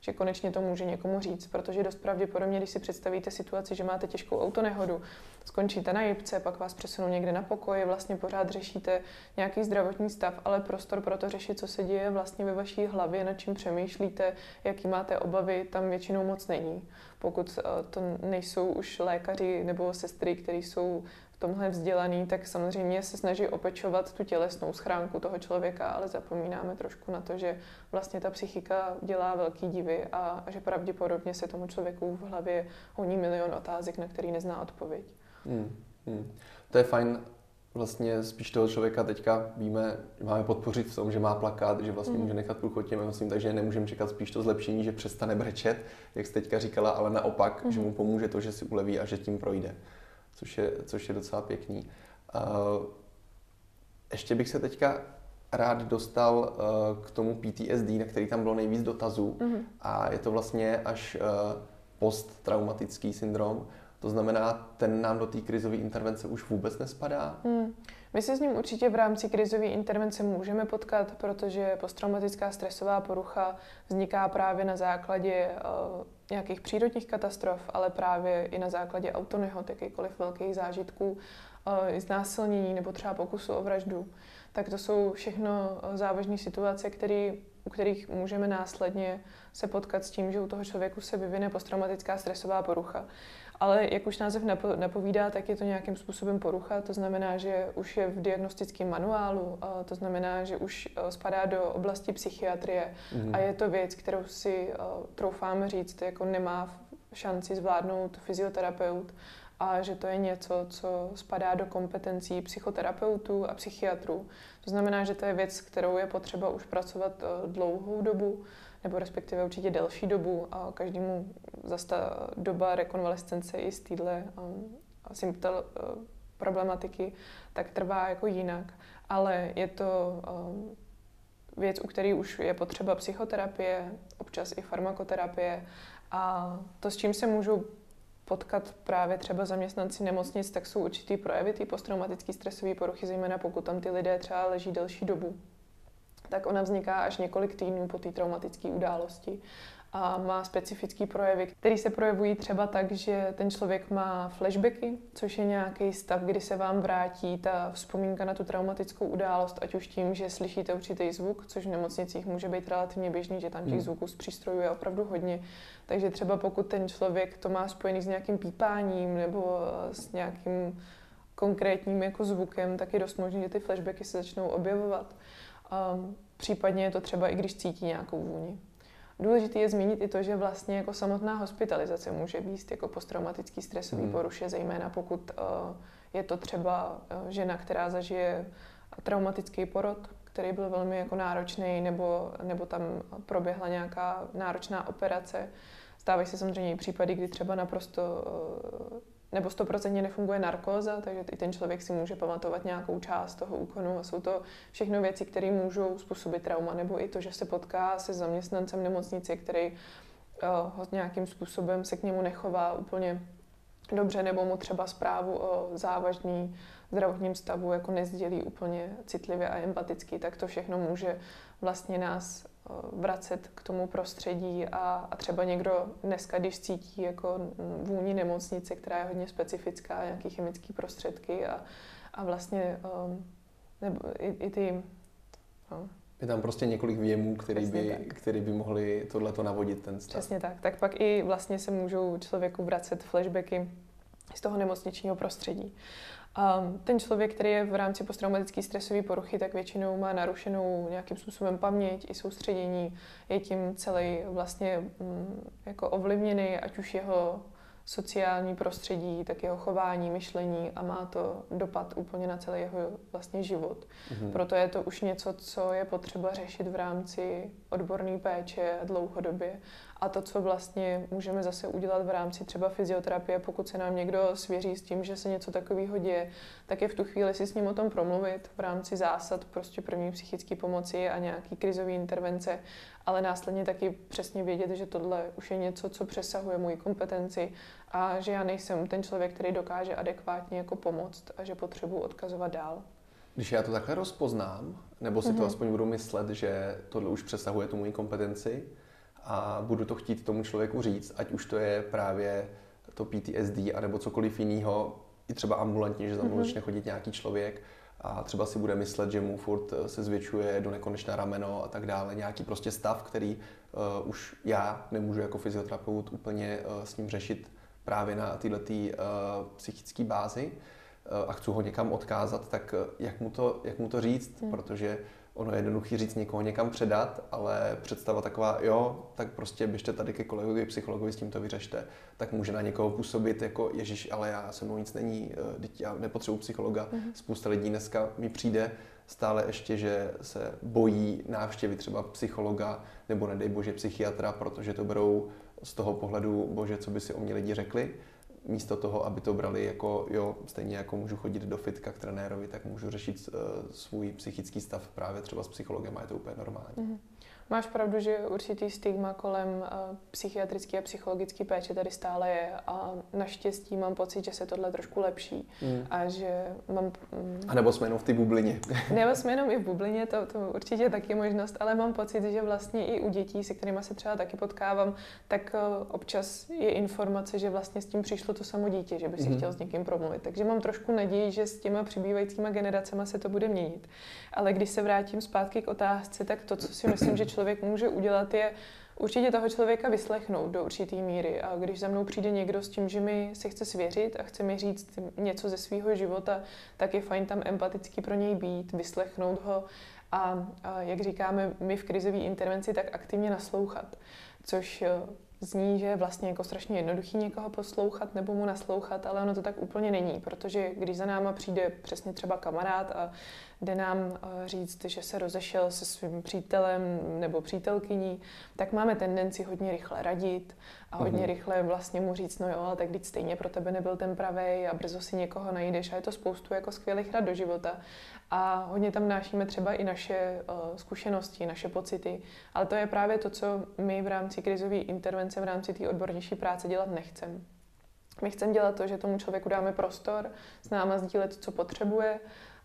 že konečně to může někomu říct, protože dost pravděpodobně, když si představíte situaci, že máte těžkou autonehodu, skončíte na jibce, pak vás přesunou někde na pokoji, vlastně pořád řešíte nějaký zdravotní stav, ale prostor pro to řešit, co se děje vlastně ve vaší hlavě, nad čím přemýšlíte, jaký máte obavy, tam většinou moc není. Pokud eh, to nejsou už lékaři nebo sestry, kteří jsou tomhle vzdělaný, tak samozřejmě se snaží opečovat tu tělesnou schránku toho člověka, ale zapomínáme trošku na to, že vlastně ta psychika dělá velký divy a, že pravděpodobně se tomu člověku v hlavě honí milion otázek, na který nezná odpověď. Hmm, hmm. To je fajn vlastně spíš toho člověka teďka víme, máme podpořit v tom, že má plakát, že vlastně mm. může nechat průchod těm emocím, takže nemůžeme čekat spíš to zlepšení, že přestane brečet, jak jste teďka říkala, ale naopak, mm. že mu pomůže to, že si uleví a že tím projde což je, což je docela pěkný. Ještě bych se teďka rád dostal uh, k tomu PTSD, na který tam bylo nejvíc dotazů mm-hmm. a je to vlastně až uh, posttraumatický syndrom. To znamená, ten nám do té krizové intervence už vůbec nespadá? Mm. My se s ním určitě v rámci krizové intervence můžeme potkat, protože posttraumatická stresová porucha vzniká právě na základě uh, nějakých přírodních katastrof, ale právě i na základě autonehod, jakýkoliv velkých zážitků, uh, znásilnění nebo třeba pokusu o vraždu. Tak to jsou všechno uh, závažné situace, které u kterých můžeme následně se potkat s tím, že u toho člověku se vyvine posttraumatická stresová porucha. Ale jak už název napovídá, tak je to nějakým způsobem porucha, to znamená, že už je v diagnostickém manuálu, to znamená, že už e, spadá do oblasti psychiatrie mm. a je to věc, kterou si e, troufáme říct, jako nemá šanci zvládnout fyzioterapeut a že to je něco, co spadá do kompetencí psychoterapeutů a psychiatrů. To znamená, že to je věc, kterou je potřeba už pracovat e, dlouhou dobu nebo respektive určitě delší dobu a každému zase ta doba rekonvalescence i z téhle um, symptom, uh, problematiky, tak trvá jako jinak. Ale je to um, věc, u které už je potřeba psychoterapie, občas i farmakoterapie a to, s čím se můžu potkat právě třeba zaměstnanci nemocnic, tak jsou určitý projevy té posttraumatické stresové poruchy, zejména pokud tam ty lidé třeba leží delší dobu tak ona vzniká až několik týdnů po té traumatické události a má specifický projevy, které se projevují třeba tak, že ten člověk má flashbacky, což je nějaký stav, kdy se vám vrátí ta vzpomínka na tu traumatickou událost, ať už tím, že slyšíte určitý zvuk, což v nemocnicích může být relativně běžný, že tam těch hmm. zvuků z přístrojů je opravdu hodně. Takže třeba pokud ten člověk to má spojený s nějakým pípáním nebo s nějakým konkrétním jako zvukem, tak je dost možné, že ty flashbacky se začnou objevovat. Um, případně je to třeba i když cítí nějakou vůni. Důležité je zmínit i to, že vlastně jako samotná hospitalizace může být jako posttraumatický stresový hmm. poruše, zejména pokud uh, je to třeba uh, žena, která zažije traumatický porod, který byl velmi jako náročný, nebo, nebo tam proběhla nějaká náročná operace. Stávají se samozřejmě i případy, kdy třeba naprosto uh, nebo stoprocentně nefunguje narkóza, takže i ten člověk si může pamatovat nějakou část toho úkonu a jsou to všechno věci, které můžou způsobit trauma, nebo i to, že se potká se zaměstnancem nemocnice, který ho nějakým způsobem se k němu nechová úplně dobře, nebo mu třeba zprávu o závažný zdravotním stavu jako nezdělí úplně citlivě a empaticky, tak to všechno může vlastně nás vracet k tomu prostředí a, a třeba někdo dneska, když cítí jako vůni nemocnice, která je hodně specifická, nějaký chemické prostředky a, a vlastně nebo i, i ty no, je tam prostě několik věmů, který by, který by mohli tohleto navodit ten stav. Přesně tak. Tak pak i vlastně se můžou člověku vracet flashbacky z toho nemocničního prostředí. A ten člověk, který je v rámci posttraumatické stresové poruchy, tak většinou má narušenou nějakým způsobem paměť i soustředění, je tím celý vlastně mm, jako ovlivněný, ať už jeho sociální prostředí, tak jeho chování, myšlení a má to dopad úplně na celý jeho vlastně život. Mm-hmm. Proto je to už něco, co je potřeba řešit v rámci odborné péče dlouhodobě. A to, co vlastně můžeme zase udělat v rámci třeba fyzioterapie, pokud se nám někdo svěří s tím, že se něco takového děje, tak je v tu chvíli si s ním o tom promluvit v rámci zásad prostě první psychické pomoci a nějaký krizové intervence, ale následně taky přesně vědět, že tohle už je něco, co přesahuje moji kompetenci a že já nejsem ten člověk, který dokáže adekvátně jako pomoct a že potřebuji odkazovat dál. Když já to takhle rozpoznám, nebo si mm-hmm. to mhm. aspoň budu myslet, že tohle už přesahuje tu moji kompetenci a budu to chtít tomu člověku říct, ať už to je právě to PTSD, anebo cokoliv jiného, i třeba ambulantně, že za mnou mm-hmm. začne chodit nějaký člověk a třeba si bude myslet, že mu furt se zvětšuje do nekonečna rameno a tak dále. Nějaký prostě stav, který uh, už já nemůžu jako fyzioterapeut úplně uh, s ním řešit právě na této uh, psychické bázi uh, a chci ho někam odkázat, tak uh, jak mu to, jak mu to říct, mm. protože ono je jednoduchý říct někoho někam předat, ale představa taková, jo, tak prostě běžte tady ke kolegovi psychologovi, s tím to vyřešte, tak může na někoho působit jako, ježíš, ale já se mnou nic není, teď já nepotřebuji psychologa. Mm-hmm. Spousta lidí dneska mi přijde stále ještě, že se bojí návštěvy třeba psychologa nebo nedej bože psychiatra, protože to berou z toho pohledu, bože, co by si o mě lidi řekli místo toho, aby to brali jako, jo, stejně jako můžu chodit do fitka k trenérovi, tak můžu řešit uh, svůj psychický stav právě třeba s psychologem a je to úplně normální. Mm-hmm. Máš pravdu, že určitý stigma kolem uh, psychiatrické a psychologické péče tady stále je a naštěstí mám pocit, že se tohle trošku lepší mm. a že mám... Mm, a nebo jsme jenom v té bublině. nebo jsme jenom i v bublině, to, to určitě taky možnost, ale mám pocit, že vlastně i u dětí, se kterými se třeba taky potkávám, tak uh, občas je informace, že vlastně s tím přišlo to samo dítě, že by si mm. chtěl s někým promluvit. Takže mám trošku naději, že s těma přibývajícíma generacemi se to bude měnit. Ale když se vrátím zpátky k otázce, tak to, co si myslím, že člověk může udělat, je určitě toho člověka vyslechnout do určité míry. A když za mnou přijde někdo s tím, že mi se chce svěřit a chce mi říct něco ze svého života, tak je fajn tam empaticky pro něj být, vyslechnout ho a, a jak říkáme my v krizové intervenci, tak aktivně naslouchat. Což zní, že je vlastně jako strašně jednoduchý někoho poslouchat nebo mu naslouchat, ale ono to tak úplně není, protože když za náma přijde přesně třeba kamarád a jde nám eh, říct, že se rozešel se svým přítelem nebo přítelkyní, tak máme tendenci hodně rychle radit a hodně mm-hmm. rychle vlastně mu říct, no jo, ale tak teď stejně pro tebe nebyl ten pravý a brzo si někoho najdeš a je to spoustu jako skvělých rad do života a hodně tam nášíme třeba i naše uh, zkušenosti, naše pocity, ale to je právě to, co my v rámci krizové intervence, v rámci té odbornější práce dělat nechceme. My chceme dělat to, že tomu člověku dáme prostor, s náma sdílet, co potřebuje,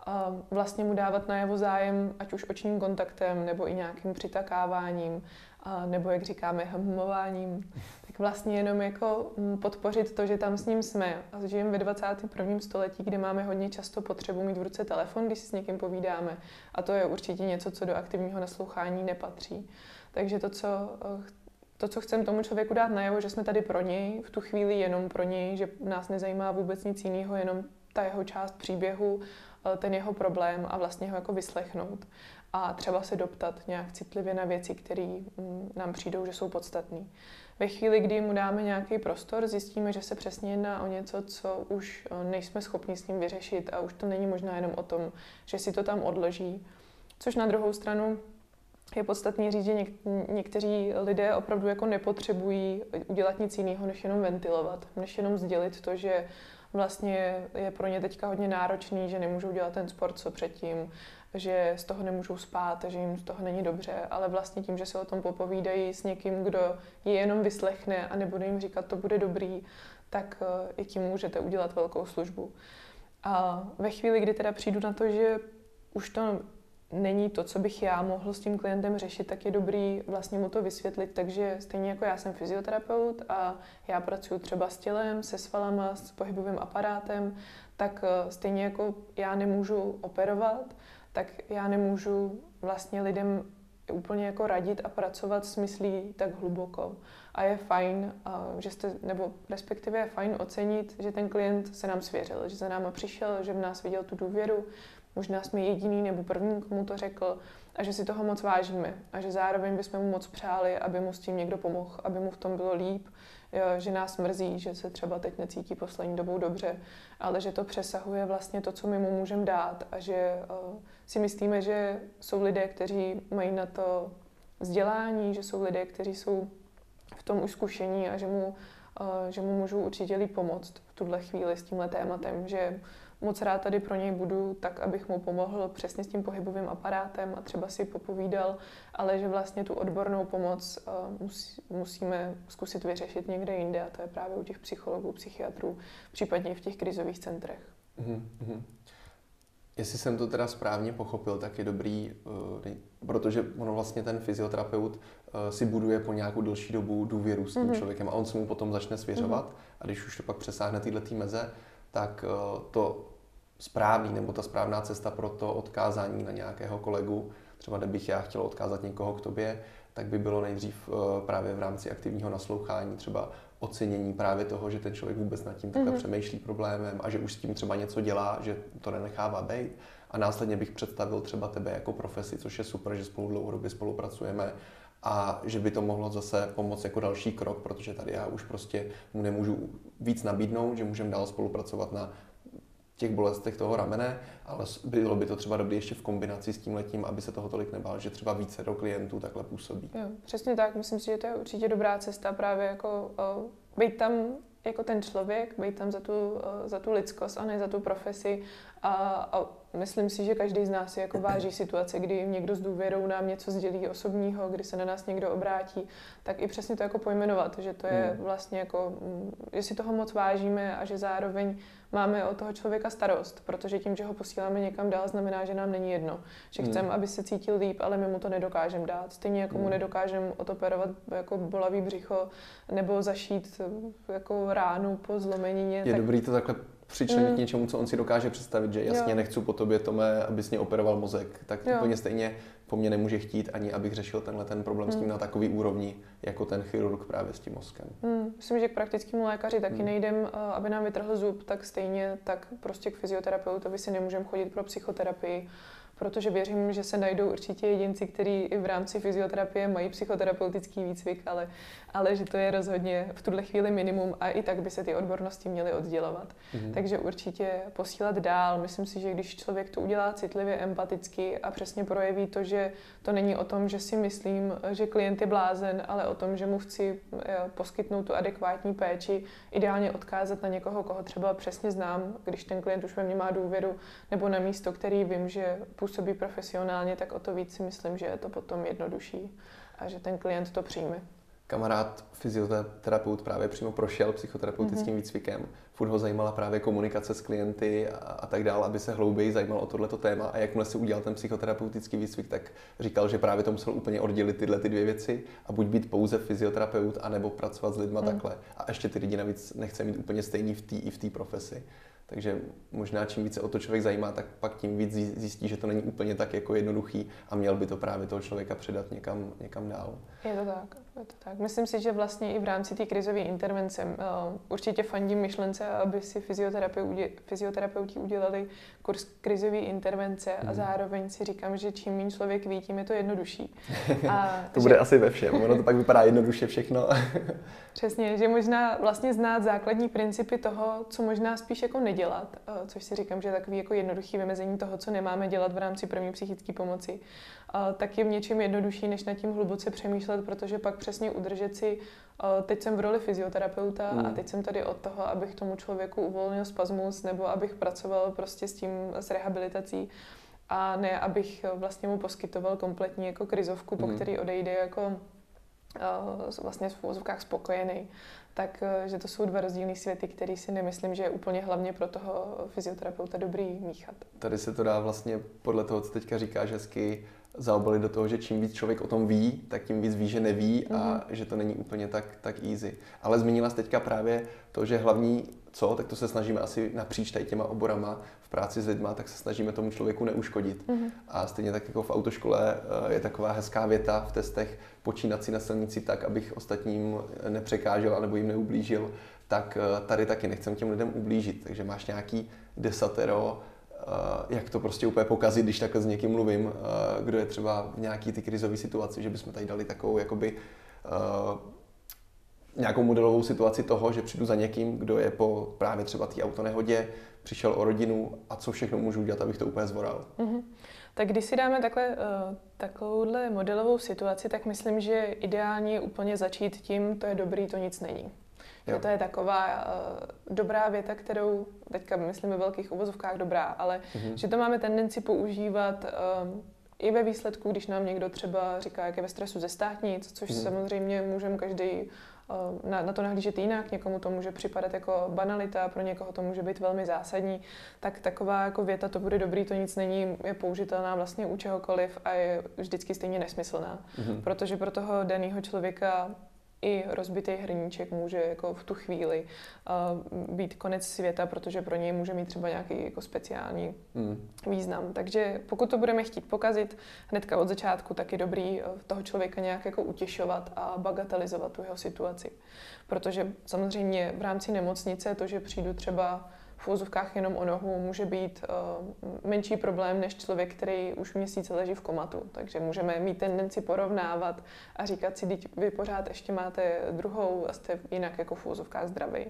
a vlastně mu dávat na jeho zájem, ať už očním kontaktem, nebo i nějakým přitakáváním, a nebo jak říkáme, hmováním, tak vlastně jenom jako mm, podpořit to, že tam s ním jsme. A žijeme ve 21. století, kde máme hodně často potřebu mít v ruce telefon, když si s někým povídáme. A to je určitě něco, co do aktivního naslouchání nepatří. Takže to, co eh, to, co chcem tomu člověku dát najevo, že jsme tady pro něj, v tu chvíli jenom pro něj, že nás nezajímá vůbec nic jiného, jenom ta jeho část příběhu, eh, ten jeho problém a vlastně ho jako vyslechnout. A třeba se doptat nějak citlivě na věci, které mm, nám přijdou, že jsou podstatné. Ve chvíli, kdy mu dáme nějaký prostor, zjistíme, že se přesně jedná o něco, co už eh, nejsme schopni s ním vyřešit a už to není možná jenom o tom, že si to tam odloží. Což na druhou stranu je podstatný říct, že něk- někteří lidé opravdu jako nepotřebují udělat nic jiného, než jenom ventilovat, než jenom sdělit to, že vlastně je pro ně teďka hodně náročný, že nemůžou dělat ten sport, co předtím, že z toho nemůžou spát, že jim z toho není dobře, ale vlastně tím, že se o tom popovídají s někým, kdo je jenom vyslechne a nebude jim říkat, to bude dobrý, tak eh, i tím můžete udělat velkou službu. A ve chvíli, kdy teda přijdu na to, že už to není to, co bych já mohl s tím klientem řešit, tak je dobrý vlastně mu to vysvětlit. Takže stejně jako já jsem fyzioterapeut a já pracuji třeba s tělem, se svalama, s pohybovým aparátem, tak eh, stejně jako já nemůžu operovat, tak já nemůžu vlastně lidem úplně jako radit a pracovat s myslí tak hluboko. A je fajn, že jste, nebo respektive je fajn ocenit, že ten klient se nám svěřil, že za náma přišel, že v nás viděl tu důvěru, možná jsme jediný nebo první, komu to řekl a že si toho moc vážíme a že zároveň bychom mu moc přáli, aby mu s tím někdo pomohl, aby mu v tom bylo líp, že nás mrzí, že se třeba teď necítí poslední dobou dobře, ale že to přesahuje vlastně to, co my mu můžeme dát a že eh, si myslíme, že jsou lidé, kteří mají na to vzdělání, že jsou lidé, kteří jsou v tom už zkušení a že mu, eh, že mu můžou určitě líp pomoct v tuhle chvíli s tímhle tématem, že moc rád tady pro něj budu, tak abych mu pomohl přesně s tím pohybovým aparátem a třeba si popovídal, ale že vlastně tu odbornou pomoc musí, musíme zkusit vyřešit někde jinde a to je právě u těch psychologů, psychiatrů, případně i v těch krizových centrech. Mm-hmm. Jestli jsem to teda správně pochopil, tak je dobrý, uh, protože ono vlastně ten fyzioterapeut uh, si buduje po nějakou delší dobu důvěru s tím mm-hmm. člověkem a on se mu potom začne svěřovat mm-hmm. a když už to pak přesáhne tyhle meze, tak uh, to správný nebo ta správná cesta pro to odkázání na nějakého kolegu, třeba kdybych já chtěl odkázat někoho k tobě, tak by bylo nejdřív eh, právě v rámci aktivního naslouchání třeba ocenění právě toho, že ten člověk vůbec nad tím takhle mm-hmm. přemýšlí problémem a že už s tím třeba něco dělá, že to nenechává být. A následně bych představil třeba tebe jako profesi, což je super, že spolu dlouhodobě spolupracujeme a že by to mohlo zase pomoct jako další krok, protože tady já už prostě mu nemůžu víc nabídnout, že můžeme dál spolupracovat na těch bolestech toho ramene, ale bylo by to třeba dobré ještě v kombinaci s tím letím, aby se toho tolik nebál, že třeba více do klientů takhle působí. Jo, přesně tak, myslím si, že to je určitě dobrá cesta právě jako uh, být tam jako ten člověk, být tam za tu, uh, za tu lidskost a ne za tu profesi a, a myslím si, že každý z nás jako váží situace, kdy někdo s důvěrou nám něco sdělí osobního, kdy se na nás někdo obrátí, tak i přesně to jako pojmenovat, že to je hmm. vlastně jako, mm, že si toho moc vážíme a že zároveň máme o toho člověka starost, protože tím, že ho posíláme někam dál, znamená, že nám není jedno. Že hmm. chceme, aby se cítil líp, ale my mu to nedokážeme dát. Stejně jako hmm. mu nedokážeme otoperovat jako bolavý břicho nebo zašít jako ránu po zlomenině. Je tak... dobrý to takhle přičlenit mm. něčemu, co on si dokáže představit, že jasně jo. nechci po tobě, Tome, abys mě operoval mozek, tak jo. úplně stejně po mně nemůže chtít ani, abych řešil tenhle ten problém mm. s tím hmm. na takový úrovni, jako ten chirurg právě s tím mozkem. Mm. Myslím, že k praktickému lékaři taky mm. nejdem, eh, aby nám vytrhl zub, tak stejně, tak prostě k fyzioterapeutovi si nemůžeme chodit pro psychoterapii protože věřím, že se najdou určitě jedinci, kteří i v rámci fyzioterapie mají psychoterapeutický výcvik, ale, ale že to je rozhodně v tuhle chvíli minimum a i tak by se ty odbornosti měly oddělovat. Mm-hmm. Takže určitě posílat dál. Myslím si, že když člověk to udělá citlivě, empaticky a přesně projeví to, že to není o tom, že si myslím, že klient je blázen, ale o tom, že mu chci eh, poskytnout tu adekvátní péči, ideálně odkázat na někoho, koho třeba přesně znám, když ten klient už ve mně má důvěru, nebo na místo, který vím, že působí profesionálně, tak o to víc si myslím, že je to potom jednodušší a že ten klient to přijme. Kamarád, fyzioterapeut, právě přímo prošel psychoterapeutickým mm-hmm. výcvikem. Furt ho zajímala právě komunikace s klienty a, a tak dále, aby se hlouběji zajímal o tohleto téma. A jakmile si udělal ten psychoterapeutický výcvik, tak říkal, že právě to musel úplně oddělit tyhle ty dvě věci a buď být pouze fyzioterapeut, anebo pracovat s lidma mm. takhle. A ještě ty lidi navíc nechce mít úplně stejný v té i v té profesi. Takže možná čím více o to člověk zajímá, tak pak tím víc zjistí, že to není úplně tak jako jednoduchý a měl by to právě toho člověka předat někam, někam dál. Je to tak, je to tak. Myslím si, že vlastně i v rámci té krizové intervence uh, určitě fandím myšlence, aby si fyzioterapeuti, fyzioterapeuti udělali kurz krizové intervence hmm. a zároveň si říkám, že čím méně člověk ví, tím je to jednodušší. A to že... bude asi ve všem, ono to pak vypadá jednoduše všechno. Přesně, že možná vlastně znát základní principy toho, co možná spíš jako nedělat, uh, což si říkám, že je takový jako jednoduchý vymezení toho, co nemáme dělat v rámci první psychické pomoci tak je v něčem jednodušší, než nad tím hluboce přemýšlet, protože pak přesně udržet si, teď jsem v roli fyzioterapeuta mm. a teď jsem tady od toho, abych tomu člověku uvolnil spazmus nebo abych pracoval prostě s tím, s rehabilitací a ne, abych vlastně mu poskytoval kompletní jako krizovku, po mm. který odejde jako vlastně v úvozovkách spokojený tak eh, že to jsou dva rozdílné světy, které si nemyslím, že je úplně hlavně pro toho fyzioterapeuta dobrý míchat. Tady se to dá vlastně podle toho, co teďka říkáš hezky, zaobalit do toho, že čím víc člověk o tom ví, tak tím víc ví, že neví a mm-hmm. že to není úplně tak, tak easy. Ale zmínila jsi teďka právě to, že hlavní co, tak to se snažíme asi napříč tady těma oborama v práci s lidma, tak se snažíme tomu člověku neuškodit. Mm-hmm. A stejně tak jako v autoškole eh, je taková hezká věta v testech, počínat si na silnici tak, abych ostatním nepřekážel nebo jim neublížil, tak eh, tady taky nechcem těm lidem ublížit. Takže máš nějaký desatero, jak to prostě úplně pokazit, když takhle s někým mluvím, kdo je třeba v nějaký ty krizové situaci, že bychom tady dali takovou jakoby nějakou modelovou situaci toho, že přijdu za někým, kdo je po právě třeba té autonehodě, přišel o rodinu a co všechno můžu udělat, abych to úplně zvoral. Mm-hmm. Tak když si dáme takhle, uh, takovouhle modelovou situaci, tak myslím, že ideální je úplně začít tím, to je dobrý, to nic není. Jo. To je taková uh, dobrá věta, kterou teďka myslím ve velkých uvozovkách dobrá, ale mm-hmm. že to máme tendenci používat uh, i ve výsledku, když nám někdo třeba říká, jak je ve stresu ze státnic, což mm-hmm. samozřejmě můžeme každý Eh, na, na to nahlížet jinak, někomu to může připadat jako banalita, pro někoho to může být velmi zásadní, tak taková jako věta, to bude dobrý, to nic není, je použitelná vlastně u čehokoliv a je vždycky stejně nesmyslná. Mm-hmm. Protože pro toho daného člověka i rozbitý hrníček může jako v tu chvíli uh, být konec světa, protože pro něj může mít třeba nějaký jako speciální mm. význam. Takže pokud to budeme chtít pokazit hnedka od začátku, tak je dobrý uh, toho člověka nějak jako utěšovat a bagatelizovat tu jeho situaci. Protože samozřejmě v rámci nemocnice to, že přijdu třeba v úzovkách jenom o nohu může být uh, menší problém než člověk, který už měsíce leží v komatu. Takže můžeme mít tendenci porovnávat a říkat si, vy pořád ještě máte druhou a jste jinak jako v úzovkách zdravý.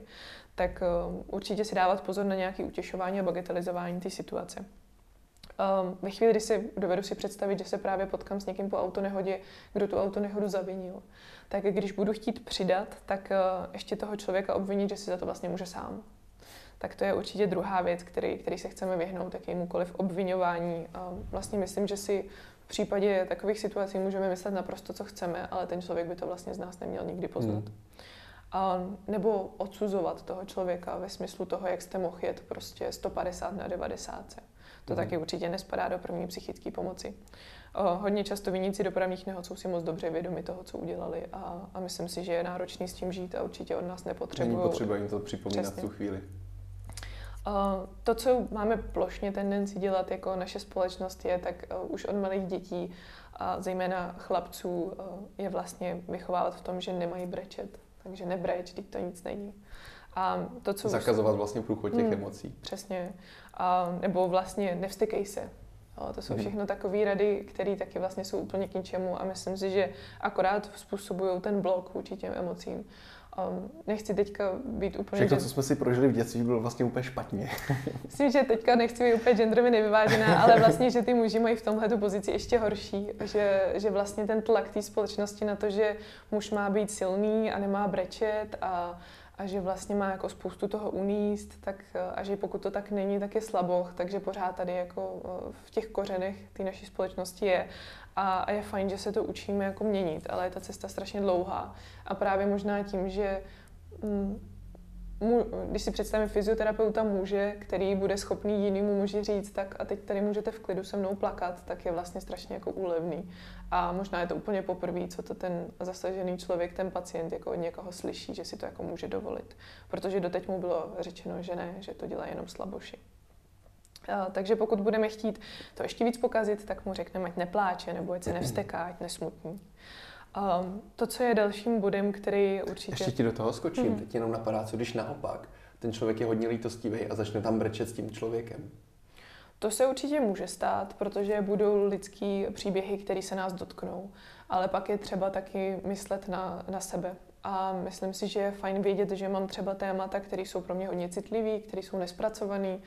Tak uh, určitě si dávat pozor na nějaké utěšování a bagatelizování té situace. Um, ve chvíli, kdy si dovedu si představit, že se právě potkám s někým po autonehodě, kdo tu autonehodu zavinil, tak když budu chtít přidat, tak uh, ještě toho člověka obvinit, že si za to vlastně může sám tak to je určitě druhá věc, který, který se chceme vyhnout, jakémukoliv obvinování. A vlastně myslím, že si v případě takových situací můžeme myslet naprosto, co chceme, ale ten člověk by to vlastně z nás neměl nikdy poznat. Hmm. A, nebo odsuzovat toho člověka ve smyslu toho, jak jste mohl jet prostě 150 na 90. To hmm. taky určitě nespadá do první psychické pomoci. O, hodně často viníci dopravních nehod jsou si moc dobře vědomi toho, co udělali a, a myslím si, že je náročný s tím žít a určitě od nás nepotřebují. Není potřeba jim to připomínat Přesně. v tu chvíli. To, co máme plošně tendenci dělat jako naše společnost, je tak uh, už od malých dětí a zejména chlapců uh, je vlastně vychovávat v tom, že nemají brečet. Takže nebreč, teď to nic není. A to, co Zakazovat už... vlastně průchod těch hmm, emocí. Přesně. A, nebo vlastně nevstykej se. O, to jsou mhm. všechno takové rady, které taky vlastně jsou úplně k ničemu a myslím si, že akorát způsobují ten blok vůči těm emocím. Um, nechci teďka být úplně... Všechno, co jsme si prožili v dětství, bylo vlastně úplně špatně. Myslím, že teďka nechci být úplně genderově nevyvážená, ale vlastně, že ty muži mají v tomhle tu pozici ještě horší. Že, že vlastně ten tlak té společnosti na to, že muž má být silný a nemá brečet a, a že vlastně má jako spoustu toho uníst, tak, a že pokud to tak není, tak je slaboch, takže pořád tady jako v těch kořenech té naší společnosti je. A, je fajn, že se to učíme jako měnit, ale je ta cesta strašně dlouhá. A právě možná tím, že mm, mu, když si představím fyzioterapeuta muže, který bude schopný jinému muži říct, tak a teď tady můžete v klidu se mnou plakat, tak je vlastně strašně jako úlevný. A možná je to úplně poprvé, co to ten zasažený člověk, ten pacient jako od někoho slyší, že si to jako může dovolit. Protože doteď mu bylo řečeno, že ne, že to dělá jenom slaboši. Takže pokud budeme chtít to ještě víc pokazit, tak mu řekneme, ať nepláče, nebo ať se nevsteká, ať nesmutní. Um, to, co je dalším bodem, který určitě... Ještě ti do toho skočím, mm. teď jenom napadá, co když naopak ten člověk je hodně lítostivý a začne tam brečet s tím člověkem. To se určitě může stát, protože budou lidský příběhy, které se nás dotknou, ale pak je třeba taky myslet na, na sebe A myslím si, že je fajn vědět, že mám třeba témata, které jsou pro mě hodně citlivé, které jsou nespracované.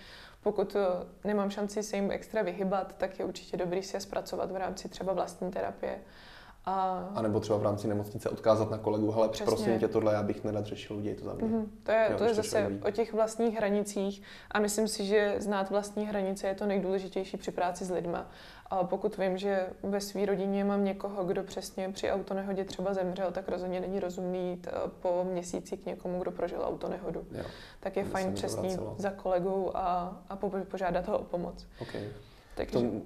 Pokud eh, nemám šanci se jim extra vyhybat, tak je určitě dobrý si je zpracovat v rámci třeba vlastní terapie. A... a nebo třeba v rámci nemocnice odkázat na kolegu, hele, Přesně. prosím tě tohle, já bych nerad řešil, udělej to za mě. Mm-hmm. To je, jo, to je zase o těch vlastních hranicích a myslím si, že znát vlastní hranice je to nejdůležitější při práci s lidma. A pokud vím, že ve své rodině mám někoho, kdo přesně při autonehodě třeba zemřel, tak rozhodně není rozumný jít eh, po měsíci k někomu, kdo prožil autonehodu. Jo. Tak je fajn přesně za kolegou a, a požádat ho o pomoc. Okay. Takže... K, tomu,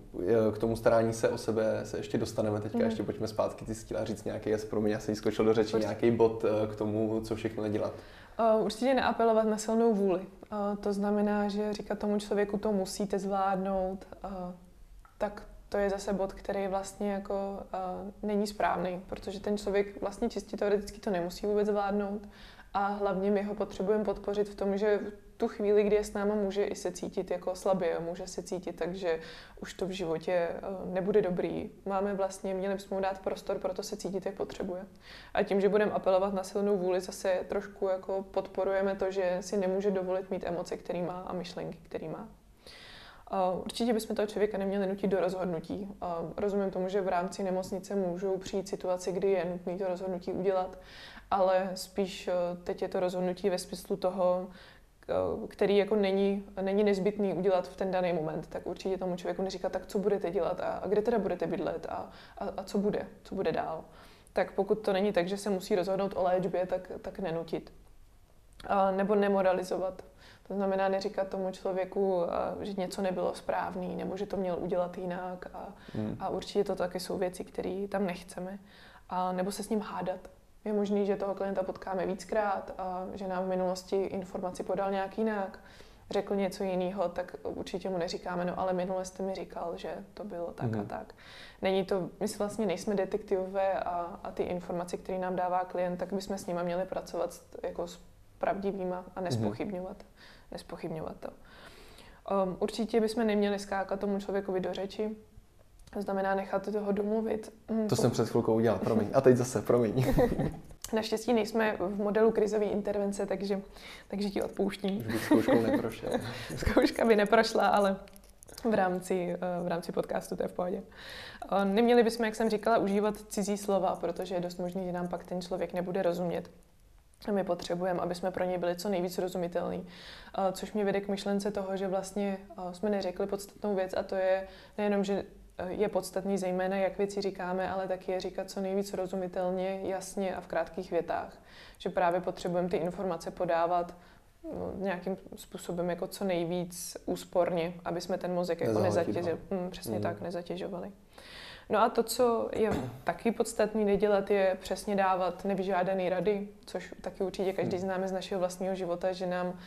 k tomu starání se o sebe se ještě dostaneme teďka, mm. ještě pojďme zpátky. Ty chtěla říct nějaký, jas, promiň, já jsem skočil do řeči, Určitě. nějaký bod eh, k tomu, co všechno nedělat. Uh, určitě neapelovat na silnou vůli. Uh, to znamená, že říkat tomu člověku, to musíte zvládnout, uh, tak to je zase bod, který vlastně jako uh, není správný, protože ten člověk vlastně čistě teoreticky to nemusí vůbec zvládnout a hlavně my ho potřebujeme podpořit v tom, že tu chvíli, kdy je s náma, může i se cítit jako slabě, může se cítit tak, že už to v životě eh, nebude dobrý. Máme vlastně, měli bychom mu dát prostor pro to se cítit, jak potřebuje. A tím, že budeme apelovat na silnou vůli, zase trošku jako podporujeme to, že si nemůže dovolit mít emoce, který má a myšlenky, který má. Určitě bychom toho člověka neměli nutit do rozhodnutí. Rozumím tomu, že v rámci nemocnice můžou přijít situace, kdy je nutné to rozhodnutí udělat, ale spíš eh, teď je to rozhodnutí ve smyslu toho, který jako není, není nezbytný udělat v ten daný moment, tak určitě tomu člověku neříká, tak co budete dělat a, a kde teda budete bydlet a, a, a co bude, co bude dál. Tak pokud to není tak, že se musí rozhodnout o léčbě, tak, tak nenutit. A, nebo nemoralizovat. To znamená neříkat tomu člověku, eh, že něco nebylo správný, nebo že to měl udělat jinak. A, hmm. a určitě to taky jsou věci, které tam nechceme. A, nebo se s ním hádat. Je možný, že toho klienta potkáme víckrát a že nám v minulosti informaci podal nějak jinak, řekl něco jiného, tak určitě mu neříkáme, no ale minule jste mi říkal, že to bylo tak mm-hmm. a mhm. tak. Není to, my si vlastně nejsme detektivové a, a ty informace, které nám dává klient, tak bychom s nimi měli pracovat jako s pravdivýma a nespochybňovat, mm-hmm. nespochybňovat to. Um, určitě bychom neměli skákat tomu člověkovi do řeči, to znamená nechat toho domluvit. Hm, to jsem před chvilkou udělal, promiň. A teď zase, promiň. Naštěstí nejsme v modelu krizové intervence, takže, takže ti odpouštím. Už bych zkouškou neprošel. Zkouška by neprošla, ale v rámci, v rámci podcastu to je v pohodě. Neměli bychom, jak jsem říkala, užívat cizí slova, protože je dost možné, že nám pak ten člověk nebude rozumět. A my potřebujeme, aby jsme pro něj byli co nejvíc rozumitelní. Což mě vede k myšlence toho, že vlastně jsme neřekli podstatnou věc a to je nejenom, že je podstatný zejména, jak věci říkáme, ale taky je říkat co nejvíc rozumitelně, jasně a v krátkých větách. Že právě potřebujeme ty informace podávat no, nějakým způsobem jako co nejvíc úsporně, aby jsme ten mozek jako nezatěžovali. Hmm, přesně mm. tak, nezatěžovali. No a to, co je taky podstatný nedělat, je přesně dávat nevyžádané rady, což taky určitě každý hmm. známe z našeho vlastního života, že nám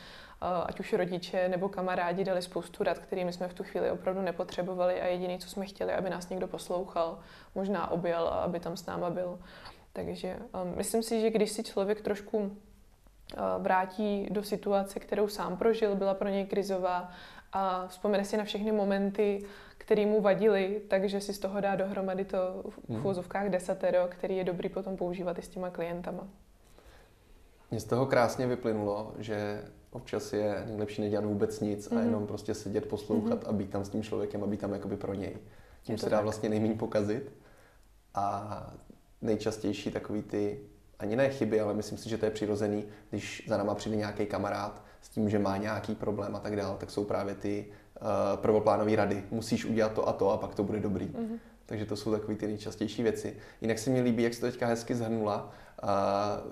ať už rodiče nebo kamarádi dali spoustu rad, kterými jsme v tu chvíli opravdu nepotřebovali a jediné, co jsme chtěli, aby nás někdo poslouchal, možná objel a aby tam s náma byl. Takže um, myslím si, že když si člověk trošku uh, vrátí do situace, kterou sám prožil, byla pro něj krizová a vzpomene si na všechny momenty, které mu vadily, takže si z toho dá dohromady to v úvozovkách desatero, který je dobrý potom používat i s těma klientama. Mně z toho krásně vyplynulo, že občas je nejlepší nedělat vůbec nic mm. a mhm. jenom prostě sedět, poslouchat mm. a být tam s tím člověkem a být tam jakoby pro něj. Tím se dá tak. vlastně nejméně pokazit a nejčastější takový ty, ani ne chyby, ale myslím si, že to je přirozený, když za náma přijde nějaký kamarád s tím, že má nějaký problém a tak dále, tak jsou právě ty uh, prvoplánové rady. Musíš udělat to a to a pak to bude dobrý. Mm. Takže to jsou takové ty nejčastější věci. Jinak se mi líbí, jak jsi to teďka hezky zhrnula uh,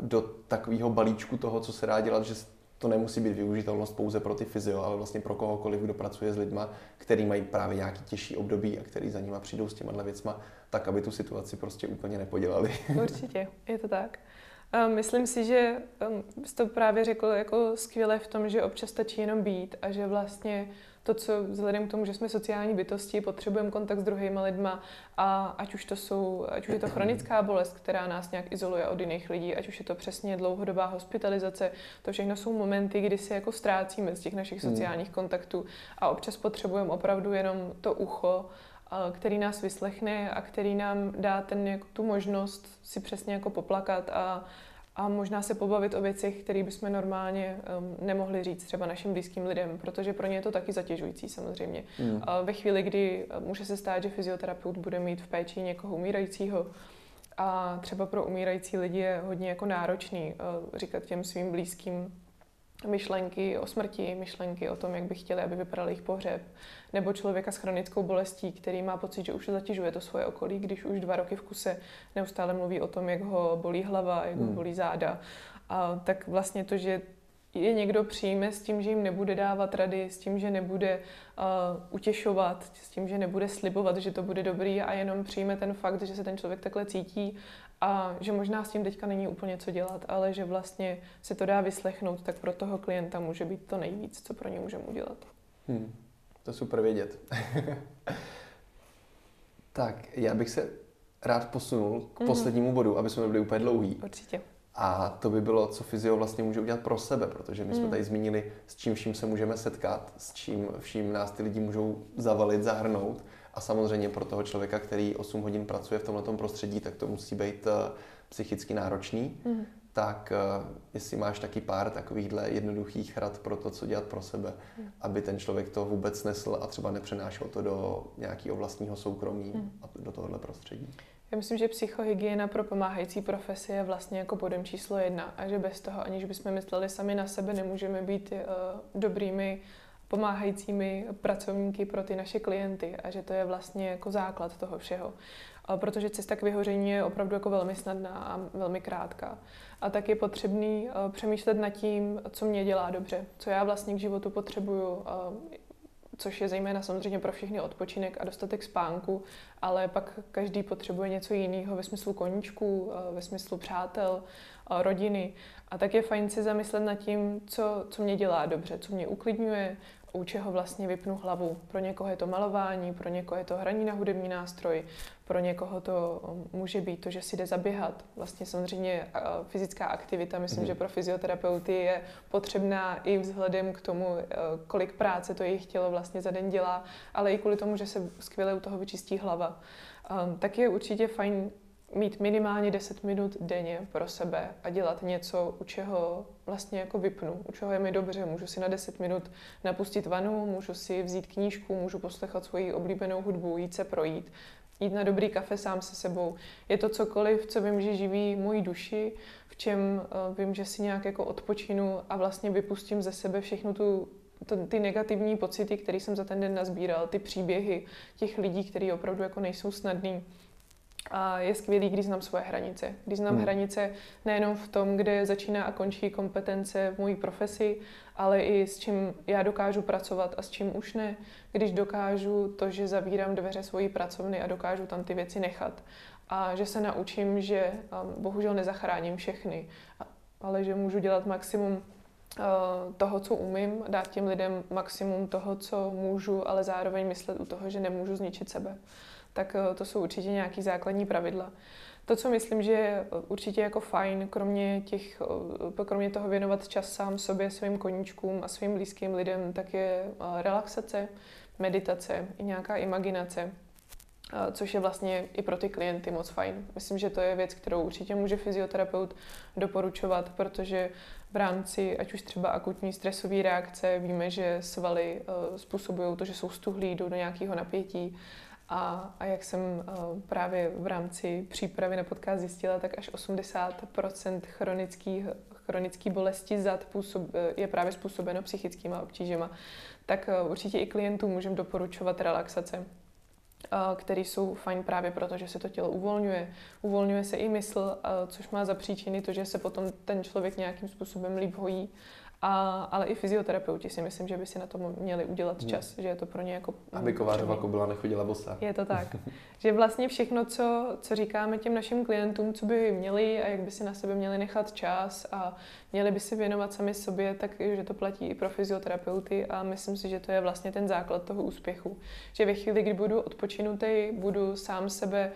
do takového balíčku toho, co se dá dělat, že to nemusí být využitelnost pouze pro ty fyzio, ale vlastně pro kohokoliv, kdo pracuje s lidma, který mají právě nějaký těžší období a který za nima přijdou s těma věcma, tak aby tu situaci prostě úplně nepodělali. Určitě, je to tak. Myslím si, že jsi to právě řekl jako skvěle v tom, že občas stačí jenom být a že vlastně to, co vzhledem k tomu, že jsme sociální bytosti, potřebujeme kontakt s druhými lidma a ať už to jsou, ať už je to chronická bolest, která nás nějak izoluje od jiných lidí, ať už je to přesně dlouhodobá hospitalizace, to všechno jsou momenty, kdy se jako ztrácíme z těch našich hmm. sociálních kontaktů a občas potřebujeme opravdu jenom to ucho, který nás vyslechne a který nám dá ten, jako, tu možnost si přesně jako poplakat a a možná se pobavit o věcech, které bychom normálně um, nemohli říct třeba našim blízkým lidem, protože pro ně je to taky zatěžující samozřejmě. Mm. A ve chvíli, kdy může se stát, že fyzioterapeut bude mít v péči někoho umírajícího, a třeba pro umírající lidi je hodně jako náročný uh, říkat těm svým blízkým myšlenky o smrti, myšlenky o tom, jak by chtěli, aby vypadal jejich pohřeb, nebo člověka s chronickou bolestí, který má pocit, že už zatěžuje to svoje okolí, když už dva roky v kuse neustále mluví o tom, jak ho bolí hlava, jak ho hmm. bolí záda. A tak vlastně to, že je někdo přijme s tím, že jim nebude dávat rady, s tím, že nebude uh, utěšovat, s tím, že nebude slibovat, že to bude dobrý a jenom přijme ten fakt, že se ten člověk takhle cítí a že možná s tím teďka není úplně co dělat, ale že vlastně se to dá vyslechnout, tak pro toho klienta může být to nejvíc, co pro ně můžeme udělat. Hmm, to je super vědět. tak, já bych se rád posunul k mm-hmm. poslednímu bodu, aby jsme byli úplně dlouhý. Určitě. A to by bylo, co fyzio vlastně může udělat pro sebe, protože my jsme mm. tady zmínili, s čím vším se můžeme setkat, s čím vším nás ty lidi můžou zavalit, zahrnout. A samozřejmě pro toho člověka, který 8 hodin pracuje v tomto prostředí, tak to musí být uh, psychicky náročný. Mm. Tak uh, jestli máš taky pár takovýchhle jednoduchých rad pro to, co dělat pro sebe, mm. aby ten člověk to vůbec nesl a třeba nepřenášel to do nějakého vlastního soukromí mm. a do tohohle prostředí. Já myslím, že psychohygiena pro pomáhající profesi je vlastně jako bodem číslo jedna a že bez toho, aniž bychom mysleli sami na sebe, nemůžeme být uh, dobrými pomáhajícími pracovníky pro ty naše klienty a že to je vlastně jako základ toho všeho. Protože cesta k vyhoření je opravdu jako velmi snadná a velmi krátká. A tak je potřebný uh, přemýšlet nad tím, co mě dělá dobře, co já vlastně k životu potřebuju, uh, což je zejména samozřejmě pro všechny odpočinek a dostatek spánku, ale pak každý potřebuje něco jiného ve smyslu koníčků, eh, ve smyslu přátel, eh, rodiny. A tak je fajn si zamyslet nad tím, co, co mě dělá dobře, co mě uklidňuje, u čeho vlastně vypnu hlavu. Pro někoho je to malování, pro někoho je to hraní na hudební nástroj, pro někoho to um, může být to, že si jde zaběhat. Vlastně samozřejmě fyzická aktivita, myslím, mm. že pro fyzioterapeuty je potřebná i vzhledem k tomu, e, kolik práce to jejich tělo vlastně za den dělá, ale i kvůli tomu, že se skvěle u toho vyčistí hlava. Um, tak je určitě fajn mít minimálně 10 minut denně pro sebe a dělat něco, u čeho vlastně jako vypnu, u čeho je mi dobře. Můžu si na 10 minut napustit vanu, můžu si vzít knížku, můžu poslechat svoji oblíbenou hudbu, jít se projít, jít na dobrý kafe sám se sebou. Je to cokoliv, co vím, že živí moji duši, v čem uh, vím, že si nějak jako odpočinu a vlastně vypustím ze sebe všechnu tu to, ty negativní pocity, které jsem za ten den nazbíral, ty příběhy těch lidí, kteří opravdu jako nejsou snadný, a je skvělý, když znám svoje hranice. Když znám hmm. hranice nejenom v tom, kde začíná a končí kompetence v mojí profesi, ale i s čím já dokážu pracovat a s čím už ne. Když dokážu to, že zavírám dveře svojí pracovny a dokážu tam ty věci nechat. A že se naučím, že um, bohužel nezachráním všechny, ale že můžu dělat maximum uh, toho, co umím, dát těm lidem maximum toho, co můžu, ale zároveň myslet u toho, že nemůžu zničit sebe tak eh, to jsou určitě nějaký základní pravidla. To, co myslím, že je určitě jako fajn, kromě, těch, eh, kromě toho věnovat čas sám sobě, svým koníčkům a svým blízkým lidem, tak je eh, relaxace, meditace i nějaká imaginace, což je vlastně i pro ty klienty moc fajn. Myslím, že to je věc, kterou určitě může fyzioterapeut doporučovat, protože v rámci ať už třeba akutní stresové reakce víme, že svaly způsobují to, že jsou stuhlí, jdou do nějakého napětí a, a jak jsem uh, právě v rámci přípravy na podcast zjistila, tak až 80% chronických chronický bolesti zad působ, je právě způsobeno psychickýma obtížema. Tak uh, určitě i klientům můžeme doporučovat relaxace, uh, které jsou fajn právě proto, že se to tělo uvolňuje. Uvolňuje se i mysl, což má za příčiny to, že se potom ten člověk nějakým způsobem líp hojí a, ale i fyzioterapeuti si myslím, že by si na to měli udělat čas, že je to pro ně jako... Aby Kovářova byla nechodila bosa. Je to tak. že vlastně všechno, co, co říkáme těm našim klientům, co by měli a jak by si na sebe měli nechat čas a měli by si věnovat sami sobě, tak že to platí i pro fyzioterapeuty a myslím si, že to je vlastně ten základ toho úspěchu. Že ve chvíli, kdy budu odpočinutý, budu sám sebe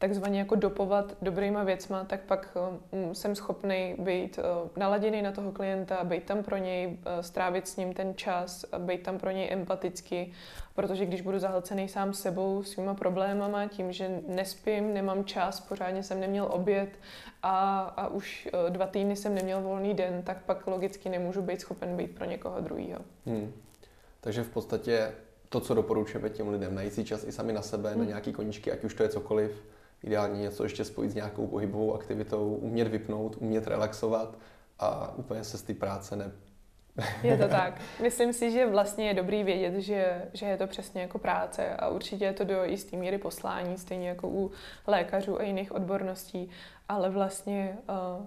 takzvaně jako dopovat dobrýma věcma, tak pak um, jsem schopný být uh, naladěný na toho klienta, být tam pro něj, uh, strávit s ním ten čas, být tam pro něj empatický, protože když budu zahlcený sám sebou, svýma problémama, tím, že nespím, nemám čas, pořádně jsem neměl oběd a, a už dva týdny jsem neměl volný den, tak pak logicky nemůžu být schopen být pro někoho druhého. Hmm. Takže v podstatě to, co doporučujeme těm lidem, najít si čas i sami na sebe, hmm. na nějaký koníčky, ať už to je cokoliv, ideálně něco ještě spojit s nějakou pohybovou aktivitou, umět vypnout, umět relaxovat a úplně se z té práce ne, je to tak. Myslím si, že vlastně je dobrý vědět, že, že je to přesně jako práce a určitě je to do jisté míry poslání, stejně jako u lékařů a jiných odborností, ale vlastně uh,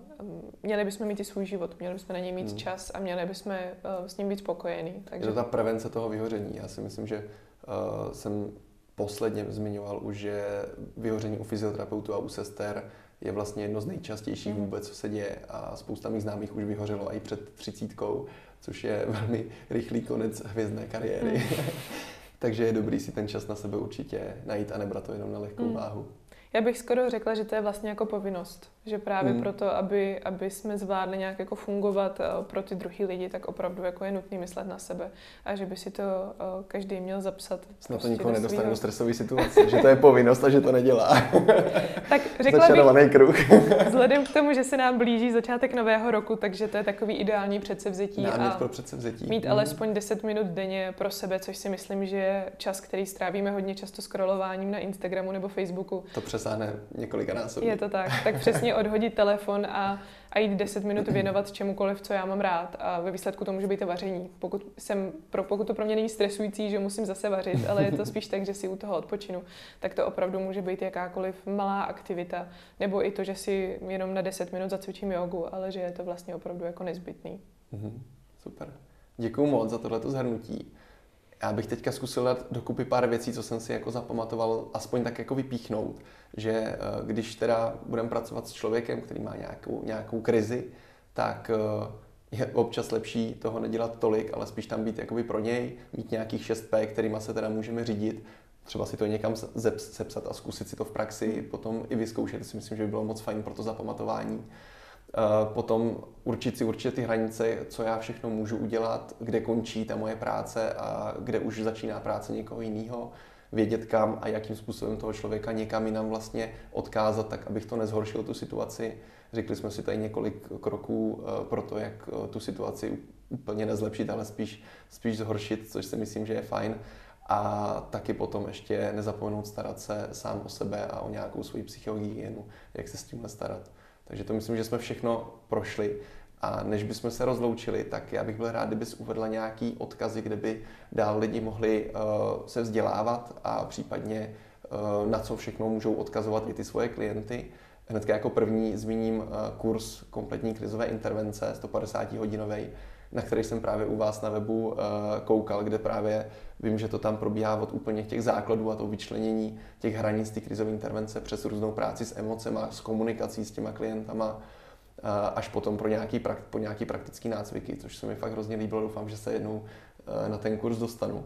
měli bychom mít i svůj život, měli bychom na něj mít hmm. čas a měli bychom uh, s ním být spokojení. Takže... Je to ta prevence toho vyhoření. Já si myslím, že uh, jsem posledně zmiňoval už, že vyhoření u fyzioterapeutů a u sester je vlastně jedno z nejčastějších mm. vůbec, co se děje a spousta mých známých už vyhořelo i před třicítkou, což je velmi rychlý konec hvězdné kariéry. Mm. Takže je dobrý si ten čas na sebe určitě najít a nebrat to jenom na lehkou mm. váhu. Já bych skoro řekla, že to je vlastně jako povinnost. Že právě mm. proto, aby, aby jsme zvládli nějak jako fungovat uh, pro ty druhý lidi, tak opravdu jako je nutný myslet na sebe. A že by si to uh, každý měl zapsat. Snad prostě to nikoho nedostane do stresové situace, že to je povinnost a že to nedělá. tak řekla Začarovaný bych, kruh. vzhledem k tomu, že se nám blíží začátek nového roku, takže to je takový ideální předsevzetí. Námět pro předsevzetí. Mít mm. alespoň 10 minut denně pro sebe, což si myslím, že je čas, který strávíme hodně často scrollováním na Instagramu nebo Facebooku. To přesáhne několika násobně. Je to tak. Tak přesně odhodit telefon a, a jít 10 minut věnovat čemukoliv, co já mám rád. A ve výsledku to může být to vaření. Pokud, jsem, pro, pokud to pro mě není stresující, že musím zase vařit, ale je to spíš tak, že si u toho odpočinu, tak to opravdu může být jakákoliv malá aktivita. Nebo i to, že si jenom na 10 minut zacvičím jogu, ale že je to vlastně opravdu jako nezbytný. Mm-hmm. Super. Děkuji moc za tohleto zhrnutí. Já bych teďka zkusil dát dokupy pár věcí, co jsem si jako zapamatoval, aspoň tak jako vypíchnout, že eh, když teda budeme pracovat s člověkem, který má nějakou, nějakou krizi, tak eh, je občas lepší toho nedělat tolik, ale spíš tam být jakoby pro něj, mít nějakých 6P, kterýma se teda můžeme řídit, třeba si to někam sepsat a zkusit si to v praxi potom i vyzkoušet. Si myslím, že by bylo moc fajn pro to zapamatování. Eh, potom určit si určitě ty hranice, co já všechno můžu udělat, kde končí ta moje práce a kde už začíná práce někoho jiného, vědět kam a jakým způsobem toho člověka někam jinam vlastně odkázat, tak abych to nezhoršil tu situaci. Řekli jsme si tady několik kroků eh, pro to, jak eh, tu situaci úplně nezlepšit, ale spíš, spíš zhoršit, což si myslím, že je fajn. A taky potom ještě nezapomenout starat se sám o sebe a o nějakou svoji psychohygienu, jak se s tímhle starat. Takže to myslím, že jsme všechno prošli. A než bychom se rozloučili, tak já bych byl rád, kdybys uvedla nějaký odkazy, kde by dál lidi mohli uh, se vzdělávat a případně uh, na co všechno můžou odkazovat i ty svoje klienty. Hnedka jako první zmíním uh, kurz kompletní krizové intervence, 150 hodinový, na který jsem právě u vás na webu uh, koukal, kde právě vím, že to tam probíhá od úplně těch základů a to vyčlenění těch hranic té krizové intervence přes různou práci s emocemi, s komunikací s těma klientama, uh, až potom pro nějaký, po nějaký praktický nácviky, což se mi fakt hrozně líbilo. Doufám, že se jednou uh, na ten kurz dostanu.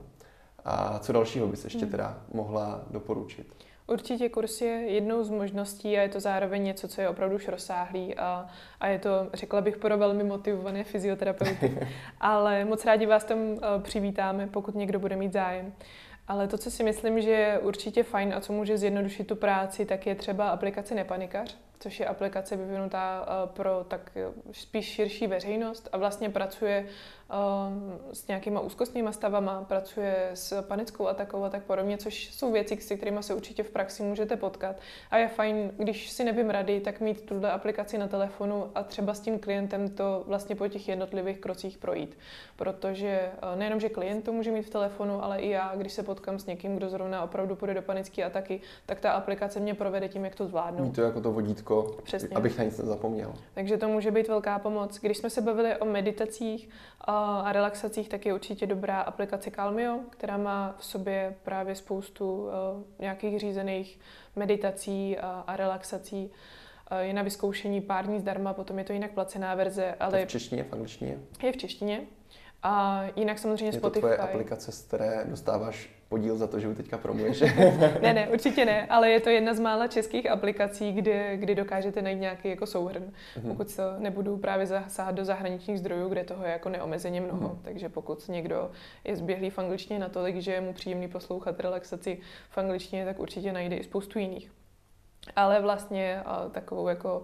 A co dalšího bys ještě hmm. teda mohla doporučit? Určitě kurz je jednou z možností a je to zároveň něco, co je opravdu už rozsáhlý a, a je to, řekla bych, pro velmi motivované fyzioterapeuty. Ale moc rádi vás tam uh, přivítáme, pokud někdo bude mít zájem. Ale to, co si myslím, že je určitě fajn a co může zjednodušit tu práci, tak je třeba aplikace Nepanikař, což je aplikace vyvinutá uh, pro tak spíš širší veřejnost a vlastně pracuje s nějakýma úzkostnýma stavama, pracuje s panickou atakou a tak podobně, což jsou věci, s kterými se určitě v praxi můžete potkat. A je fajn, když si nevím rady, tak mít tuhle aplikaci na telefonu a třeba s tím klientem to vlastně po těch jednotlivých krocích projít. Protože eh, nejenom, že klient to může mít v telefonu, ale i já, když se potkám s někým, kdo zrovna opravdu půjde do panické ataky, tak ta aplikace mě provede tím, jak to zvládnu. Mít to jako to vodítko, Přesně. abych na nic nezapomněl. Takže to může být velká pomoc. Když jsme se bavili o meditacích, a relaxacích, tak je určitě dobrá aplikace Calmio, která má v sobě právě spoustu uh, nějakých řízených meditací a, a relaxací. Uh, je na vyzkoušení pár dní zdarma, potom je to jinak placená verze. Ale je v češtině, v angličtině? Je v češtině. A jinak samozřejmě je Spotify. Je to tvoje aplikace, z které dostáváš podíl za to, že ho teďka promuješ. ne, ne, určitě ne, ale je to jedna z mála českých aplikací, kdy, kdy dokážete najít nějaký jako souhrn. Mm-hmm. Pokud se nebudu právě zasáhat do zahraničních zdrojů, kde toho je jako neomezeně mnoho. Mm-hmm. Takže pokud někdo je zběhlý v angličtině natolik, že je mu příjemný poslouchat relaxaci v angličtině, tak určitě najde i spoustu jiných. Ale vlastně takovou jako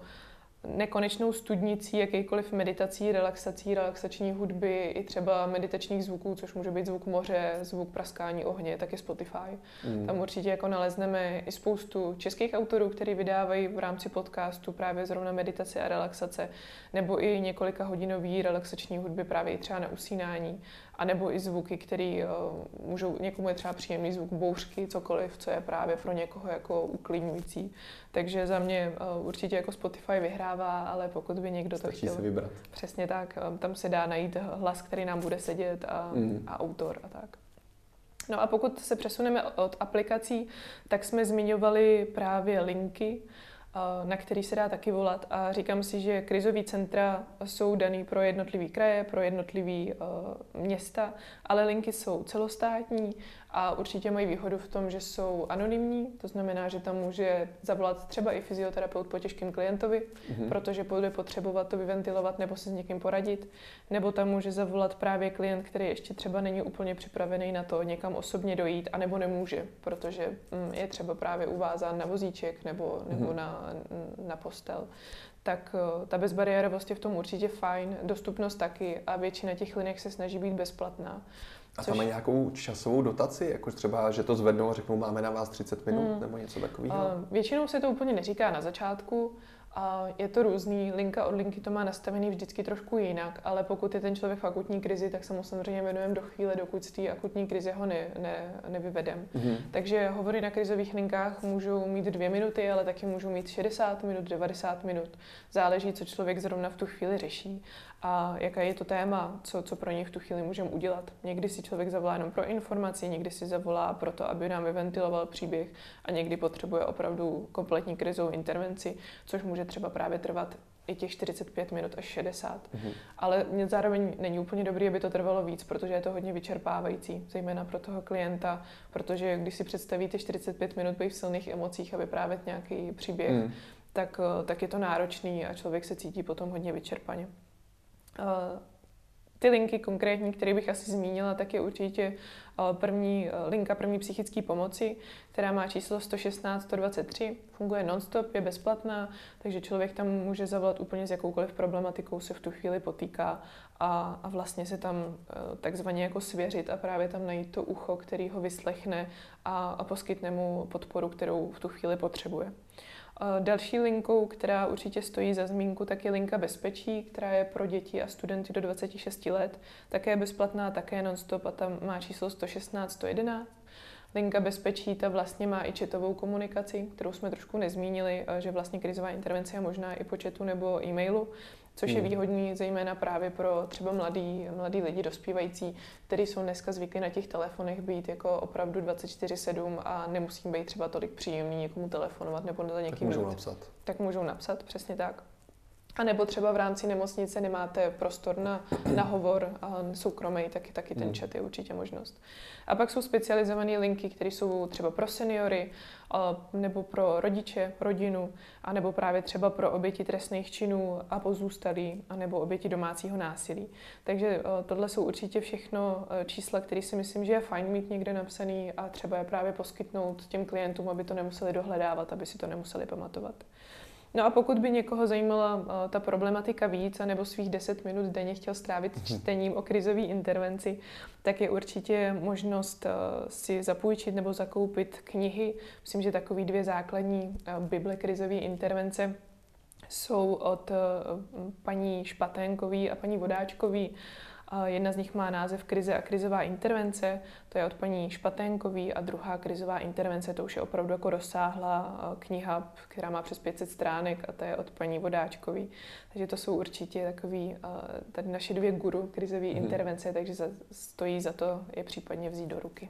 nekonečnou studnicí jakýkoliv meditací, relaxací, relaxační hudby, i třeba meditačních zvuků, což může být zvuk moře, zvuk praskání ohně, tak je Spotify. Mm. Tam určitě jako nalezneme i spoustu českých autorů, kteří vydávají v rámci podcastu právě zrovna meditace a relaxace, nebo i několika hodinový relaxační hudby právě i třeba na usínání a nebo i zvuky, které uh, můžou, někomu je třeba příjemný zvuk bouřky, cokoliv, co je právě pro někoho jako uklidňující. Takže za mě uh, určitě jako Spotify vyhrává, ale pokud by někdo Stačí to chtěl... si vybrat. Přesně tak, um, tam se dá najít hlas, který nám bude sedět a, mm. a autor a tak. No a pokud se přesuneme od aplikací, tak jsme zmiňovali právě linky, na který se dá taky volat. A říkám si, že krizový centra jsou daný pro jednotlivý kraje, pro jednotlivý uh, města, ale linky jsou celostátní a určitě mají výhodu v tom, že jsou anonymní, to znamená, že tam může zavolat třeba i fyzioterapeut po těžkém klientovi, mm-hmm. protože bude potřebovat to vyventilovat nebo se s někým poradit, nebo tam může zavolat právě klient, který ještě třeba není úplně připravený na to někam osobně dojít, anebo nemůže, protože mm, je třeba právě uvázán na vozíček nebo, nebo mm-hmm. na, na postel tak eh, ta bezbariérovost je v tom určitě fajn, dostupnost taky a většina těch linek se snaží být bezplatná. A tam má nějakou časovou dotaci, jako třeba, že to zvednou a řeknou, máme na vás 30 minut hmm. nebo něco takového? Uh, většinou se to úplně neříká na začátku, a je to různý, linka od linky to má nastavený vždycky trošku jinak, ale pokud je ten člověk v akutní krizi, tak se mu samozřejmě věnujeme do chvíle, dokud z té akutní krize ho ne, ne, nevyvedem. Mm-hmm. Takže hovory na krizových linkách můžou mít dvě minuty, ale taky můžou mít 60 minut, 90 minut. Záleží, co člověk zrovna v tu chvíli řeší a jaké je to téma, co, co pro něj v tu chvíli můžeme udělat. Někdy si člověk zavolá jenom pro informaci, někdy si zavolá pro to, aby nám vyventiloval příběh a někdy potřebuje opravdu kompletní krizovou intervenci, což může třeba právě trvat i těch 45 minut až 60. Mm-hmm. Ale zároveň není úplně dobrý, aby to trvalo víc, protože je to hodně vyčerpávající, zejména pro toho klienta, protože když si představíte 45 minut být v silných emocích a vyprávět nějaký příběh, mm. tak, tak je to náročný a člověk se cítí potom hodně vyčerpaně. Ty linky konkrétní, které bych asi zmínila, tak je určitě první linka první psychické pomoci, která má číslo 116 123, funguje nonstop, je bezplatná, takže člověk tam může zavolat úplně s jakoukoliv problematikou se v tu chvíli potýká a, a vlastně se tam takzvaně jako svěřit a právě tam najít to ucho, který ho vyslechne a, a poskytne mu podporu, kterou v tu chvíli potřebuje. Další linkou, která určitě stojí za zmínku, tak je linka bezpečí, která je pro děti a studenty do 26 let. Také bezplatná, také non-stop a tam má číslo 116 111. Linka bezpečí ta vlastně má i četovou komunikaci, kterou jsme trošku nezmínili, že vlastně krizová intervence je možná i po chatu nebo e-mailu což je hmm. výhodný zejména právě pro třeba mladý, mladý lidi dospívající, kteří jsou dneska zvyklí na těch telefonech být jako opravdu 24-7 a nemusím být třeba tolik příjemný někomu telefonovat nebo za někým Tak můžou napsat. Tak můžou napsat, přesně tak. A nebo třeba v rámci nemocnice nemáte prostor na, na hovor a soukromý, taky, taky ten hmm. chat je určitě možnost. A pak jsou specializované linky, které jsou třeba pro seniory, nebo pro rodiče, rodinu, a nebo právě třeba pro oběti trestných činů a pozůstalí, a nebo oběti domácího násilí. Takže tohle jsou určitě všechno čísla, které si myslím, že je fajn mít někde napsaný a třeba je právě poskytnout těm klientům, aby to nemuseli dohledávat, aby si to nemuseli pamatovat. No a pokud by někoho zajímala uh, ta problematika víc, nebo svých 10 minut denně chtěl strávit mhm. čtením o krizové intervenci, tak je určitě možnost uh, si zapůjčit nebo zakoupit knihy. Myslím, že takový dvě základní uh, Bible krizové intervence jsou od paní Špaténkové a paní Vodáčkové. Jedna z nich má název Krize a krizová intervence, to je od paní Špaténkový a druhá krizová intervence, to už je opravdu jako rozsáhlá kniha, která má přes 500 stránek a to je od paní Vodáčkový. Takže to jsou určitě takový, tady naše dvě guru krizové hmm. intervence, takže za, stojí za to je případně vzít do ruky.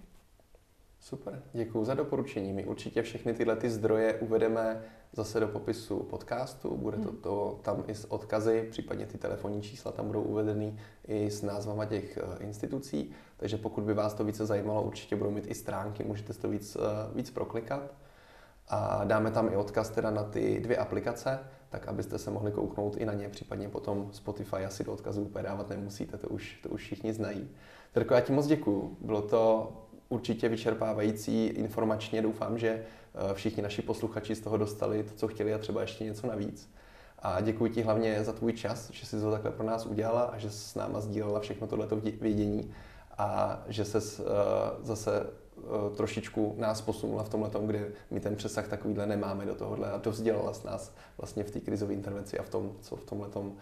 Super, děkuji za doporučení. My určitě všechny tyhle ty zdroje uvedeme zase do popisu podcastu. Bude to, to tam i s odkazy, případně ty telefonní čísla tam budou uvedeny i s názvama těch eh, institucí. Takže pokud by vás to více zajímalo, určitě budou mít i stránky, můžete to víc, eh, víc proklikat. A dáme tam i odkaz teda na ty dvě aplikace, tak abyste se mohli kouknout i na ně, případně potom Spotify asi do odkazu úplně dávat nemusíte, to už, to už všichni znají. Terko, já ti moc děkuju. Bylo to určitě vyčerpávající informačně. Doufám, že eh, všichni naši posluchači z toho dostali to, co chtěli a třeba ještě něco navíc. A děkuji ti hlavně za tvůj čas, že jsi to takhle pro nás udělala a že jsi s náma sdílela všechno tohleto vědění a že se uh, zase trošičku nás posunula v tomhle tom, kde my ten přesah takovýhle nemáme do tohohle a dozdělala s nás vlastně v té krizové intervenci a v tom, co v tomhletom, uh,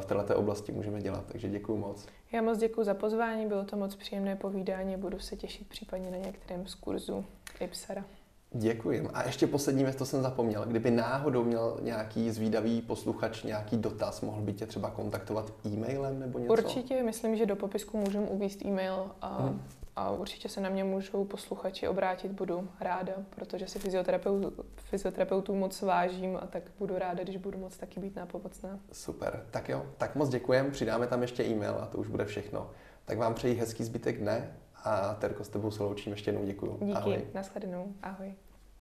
v této oblasti můžeme dělat. Takže děkuji moc. Já moc děkuji za pozvání, bylo to moc příjemné povídání, budu se těšit případně na některém z kurzu IPSARA. Děkuji. A ještě poslední věc, to jsem zapomněl. Kdyby náhodou měl nějaký zvídavý posluchač nějaký dotaz, mohl by tě třeba kontaktovat e-mailem nebo něco? Určitě, myslím, že do popisku můžeme uvíst e-mail a, hmm. A určitě se na mě můžou posluchači obrátit, budu ráda, protože si fyzioterapeut, fyzioterapeutů moc vážím a tak budu ráda, když budu moc taky být nápomocná. Super, tak jo, tak moc děkujem, přidáme tam ještě e-mail a to už bude všechno. Tak vám přeji hezký zbytek dne a Terko, s tebou se loučím ještě jednou děkuji. Díky, Ahoj. nashledanou. Ahoj.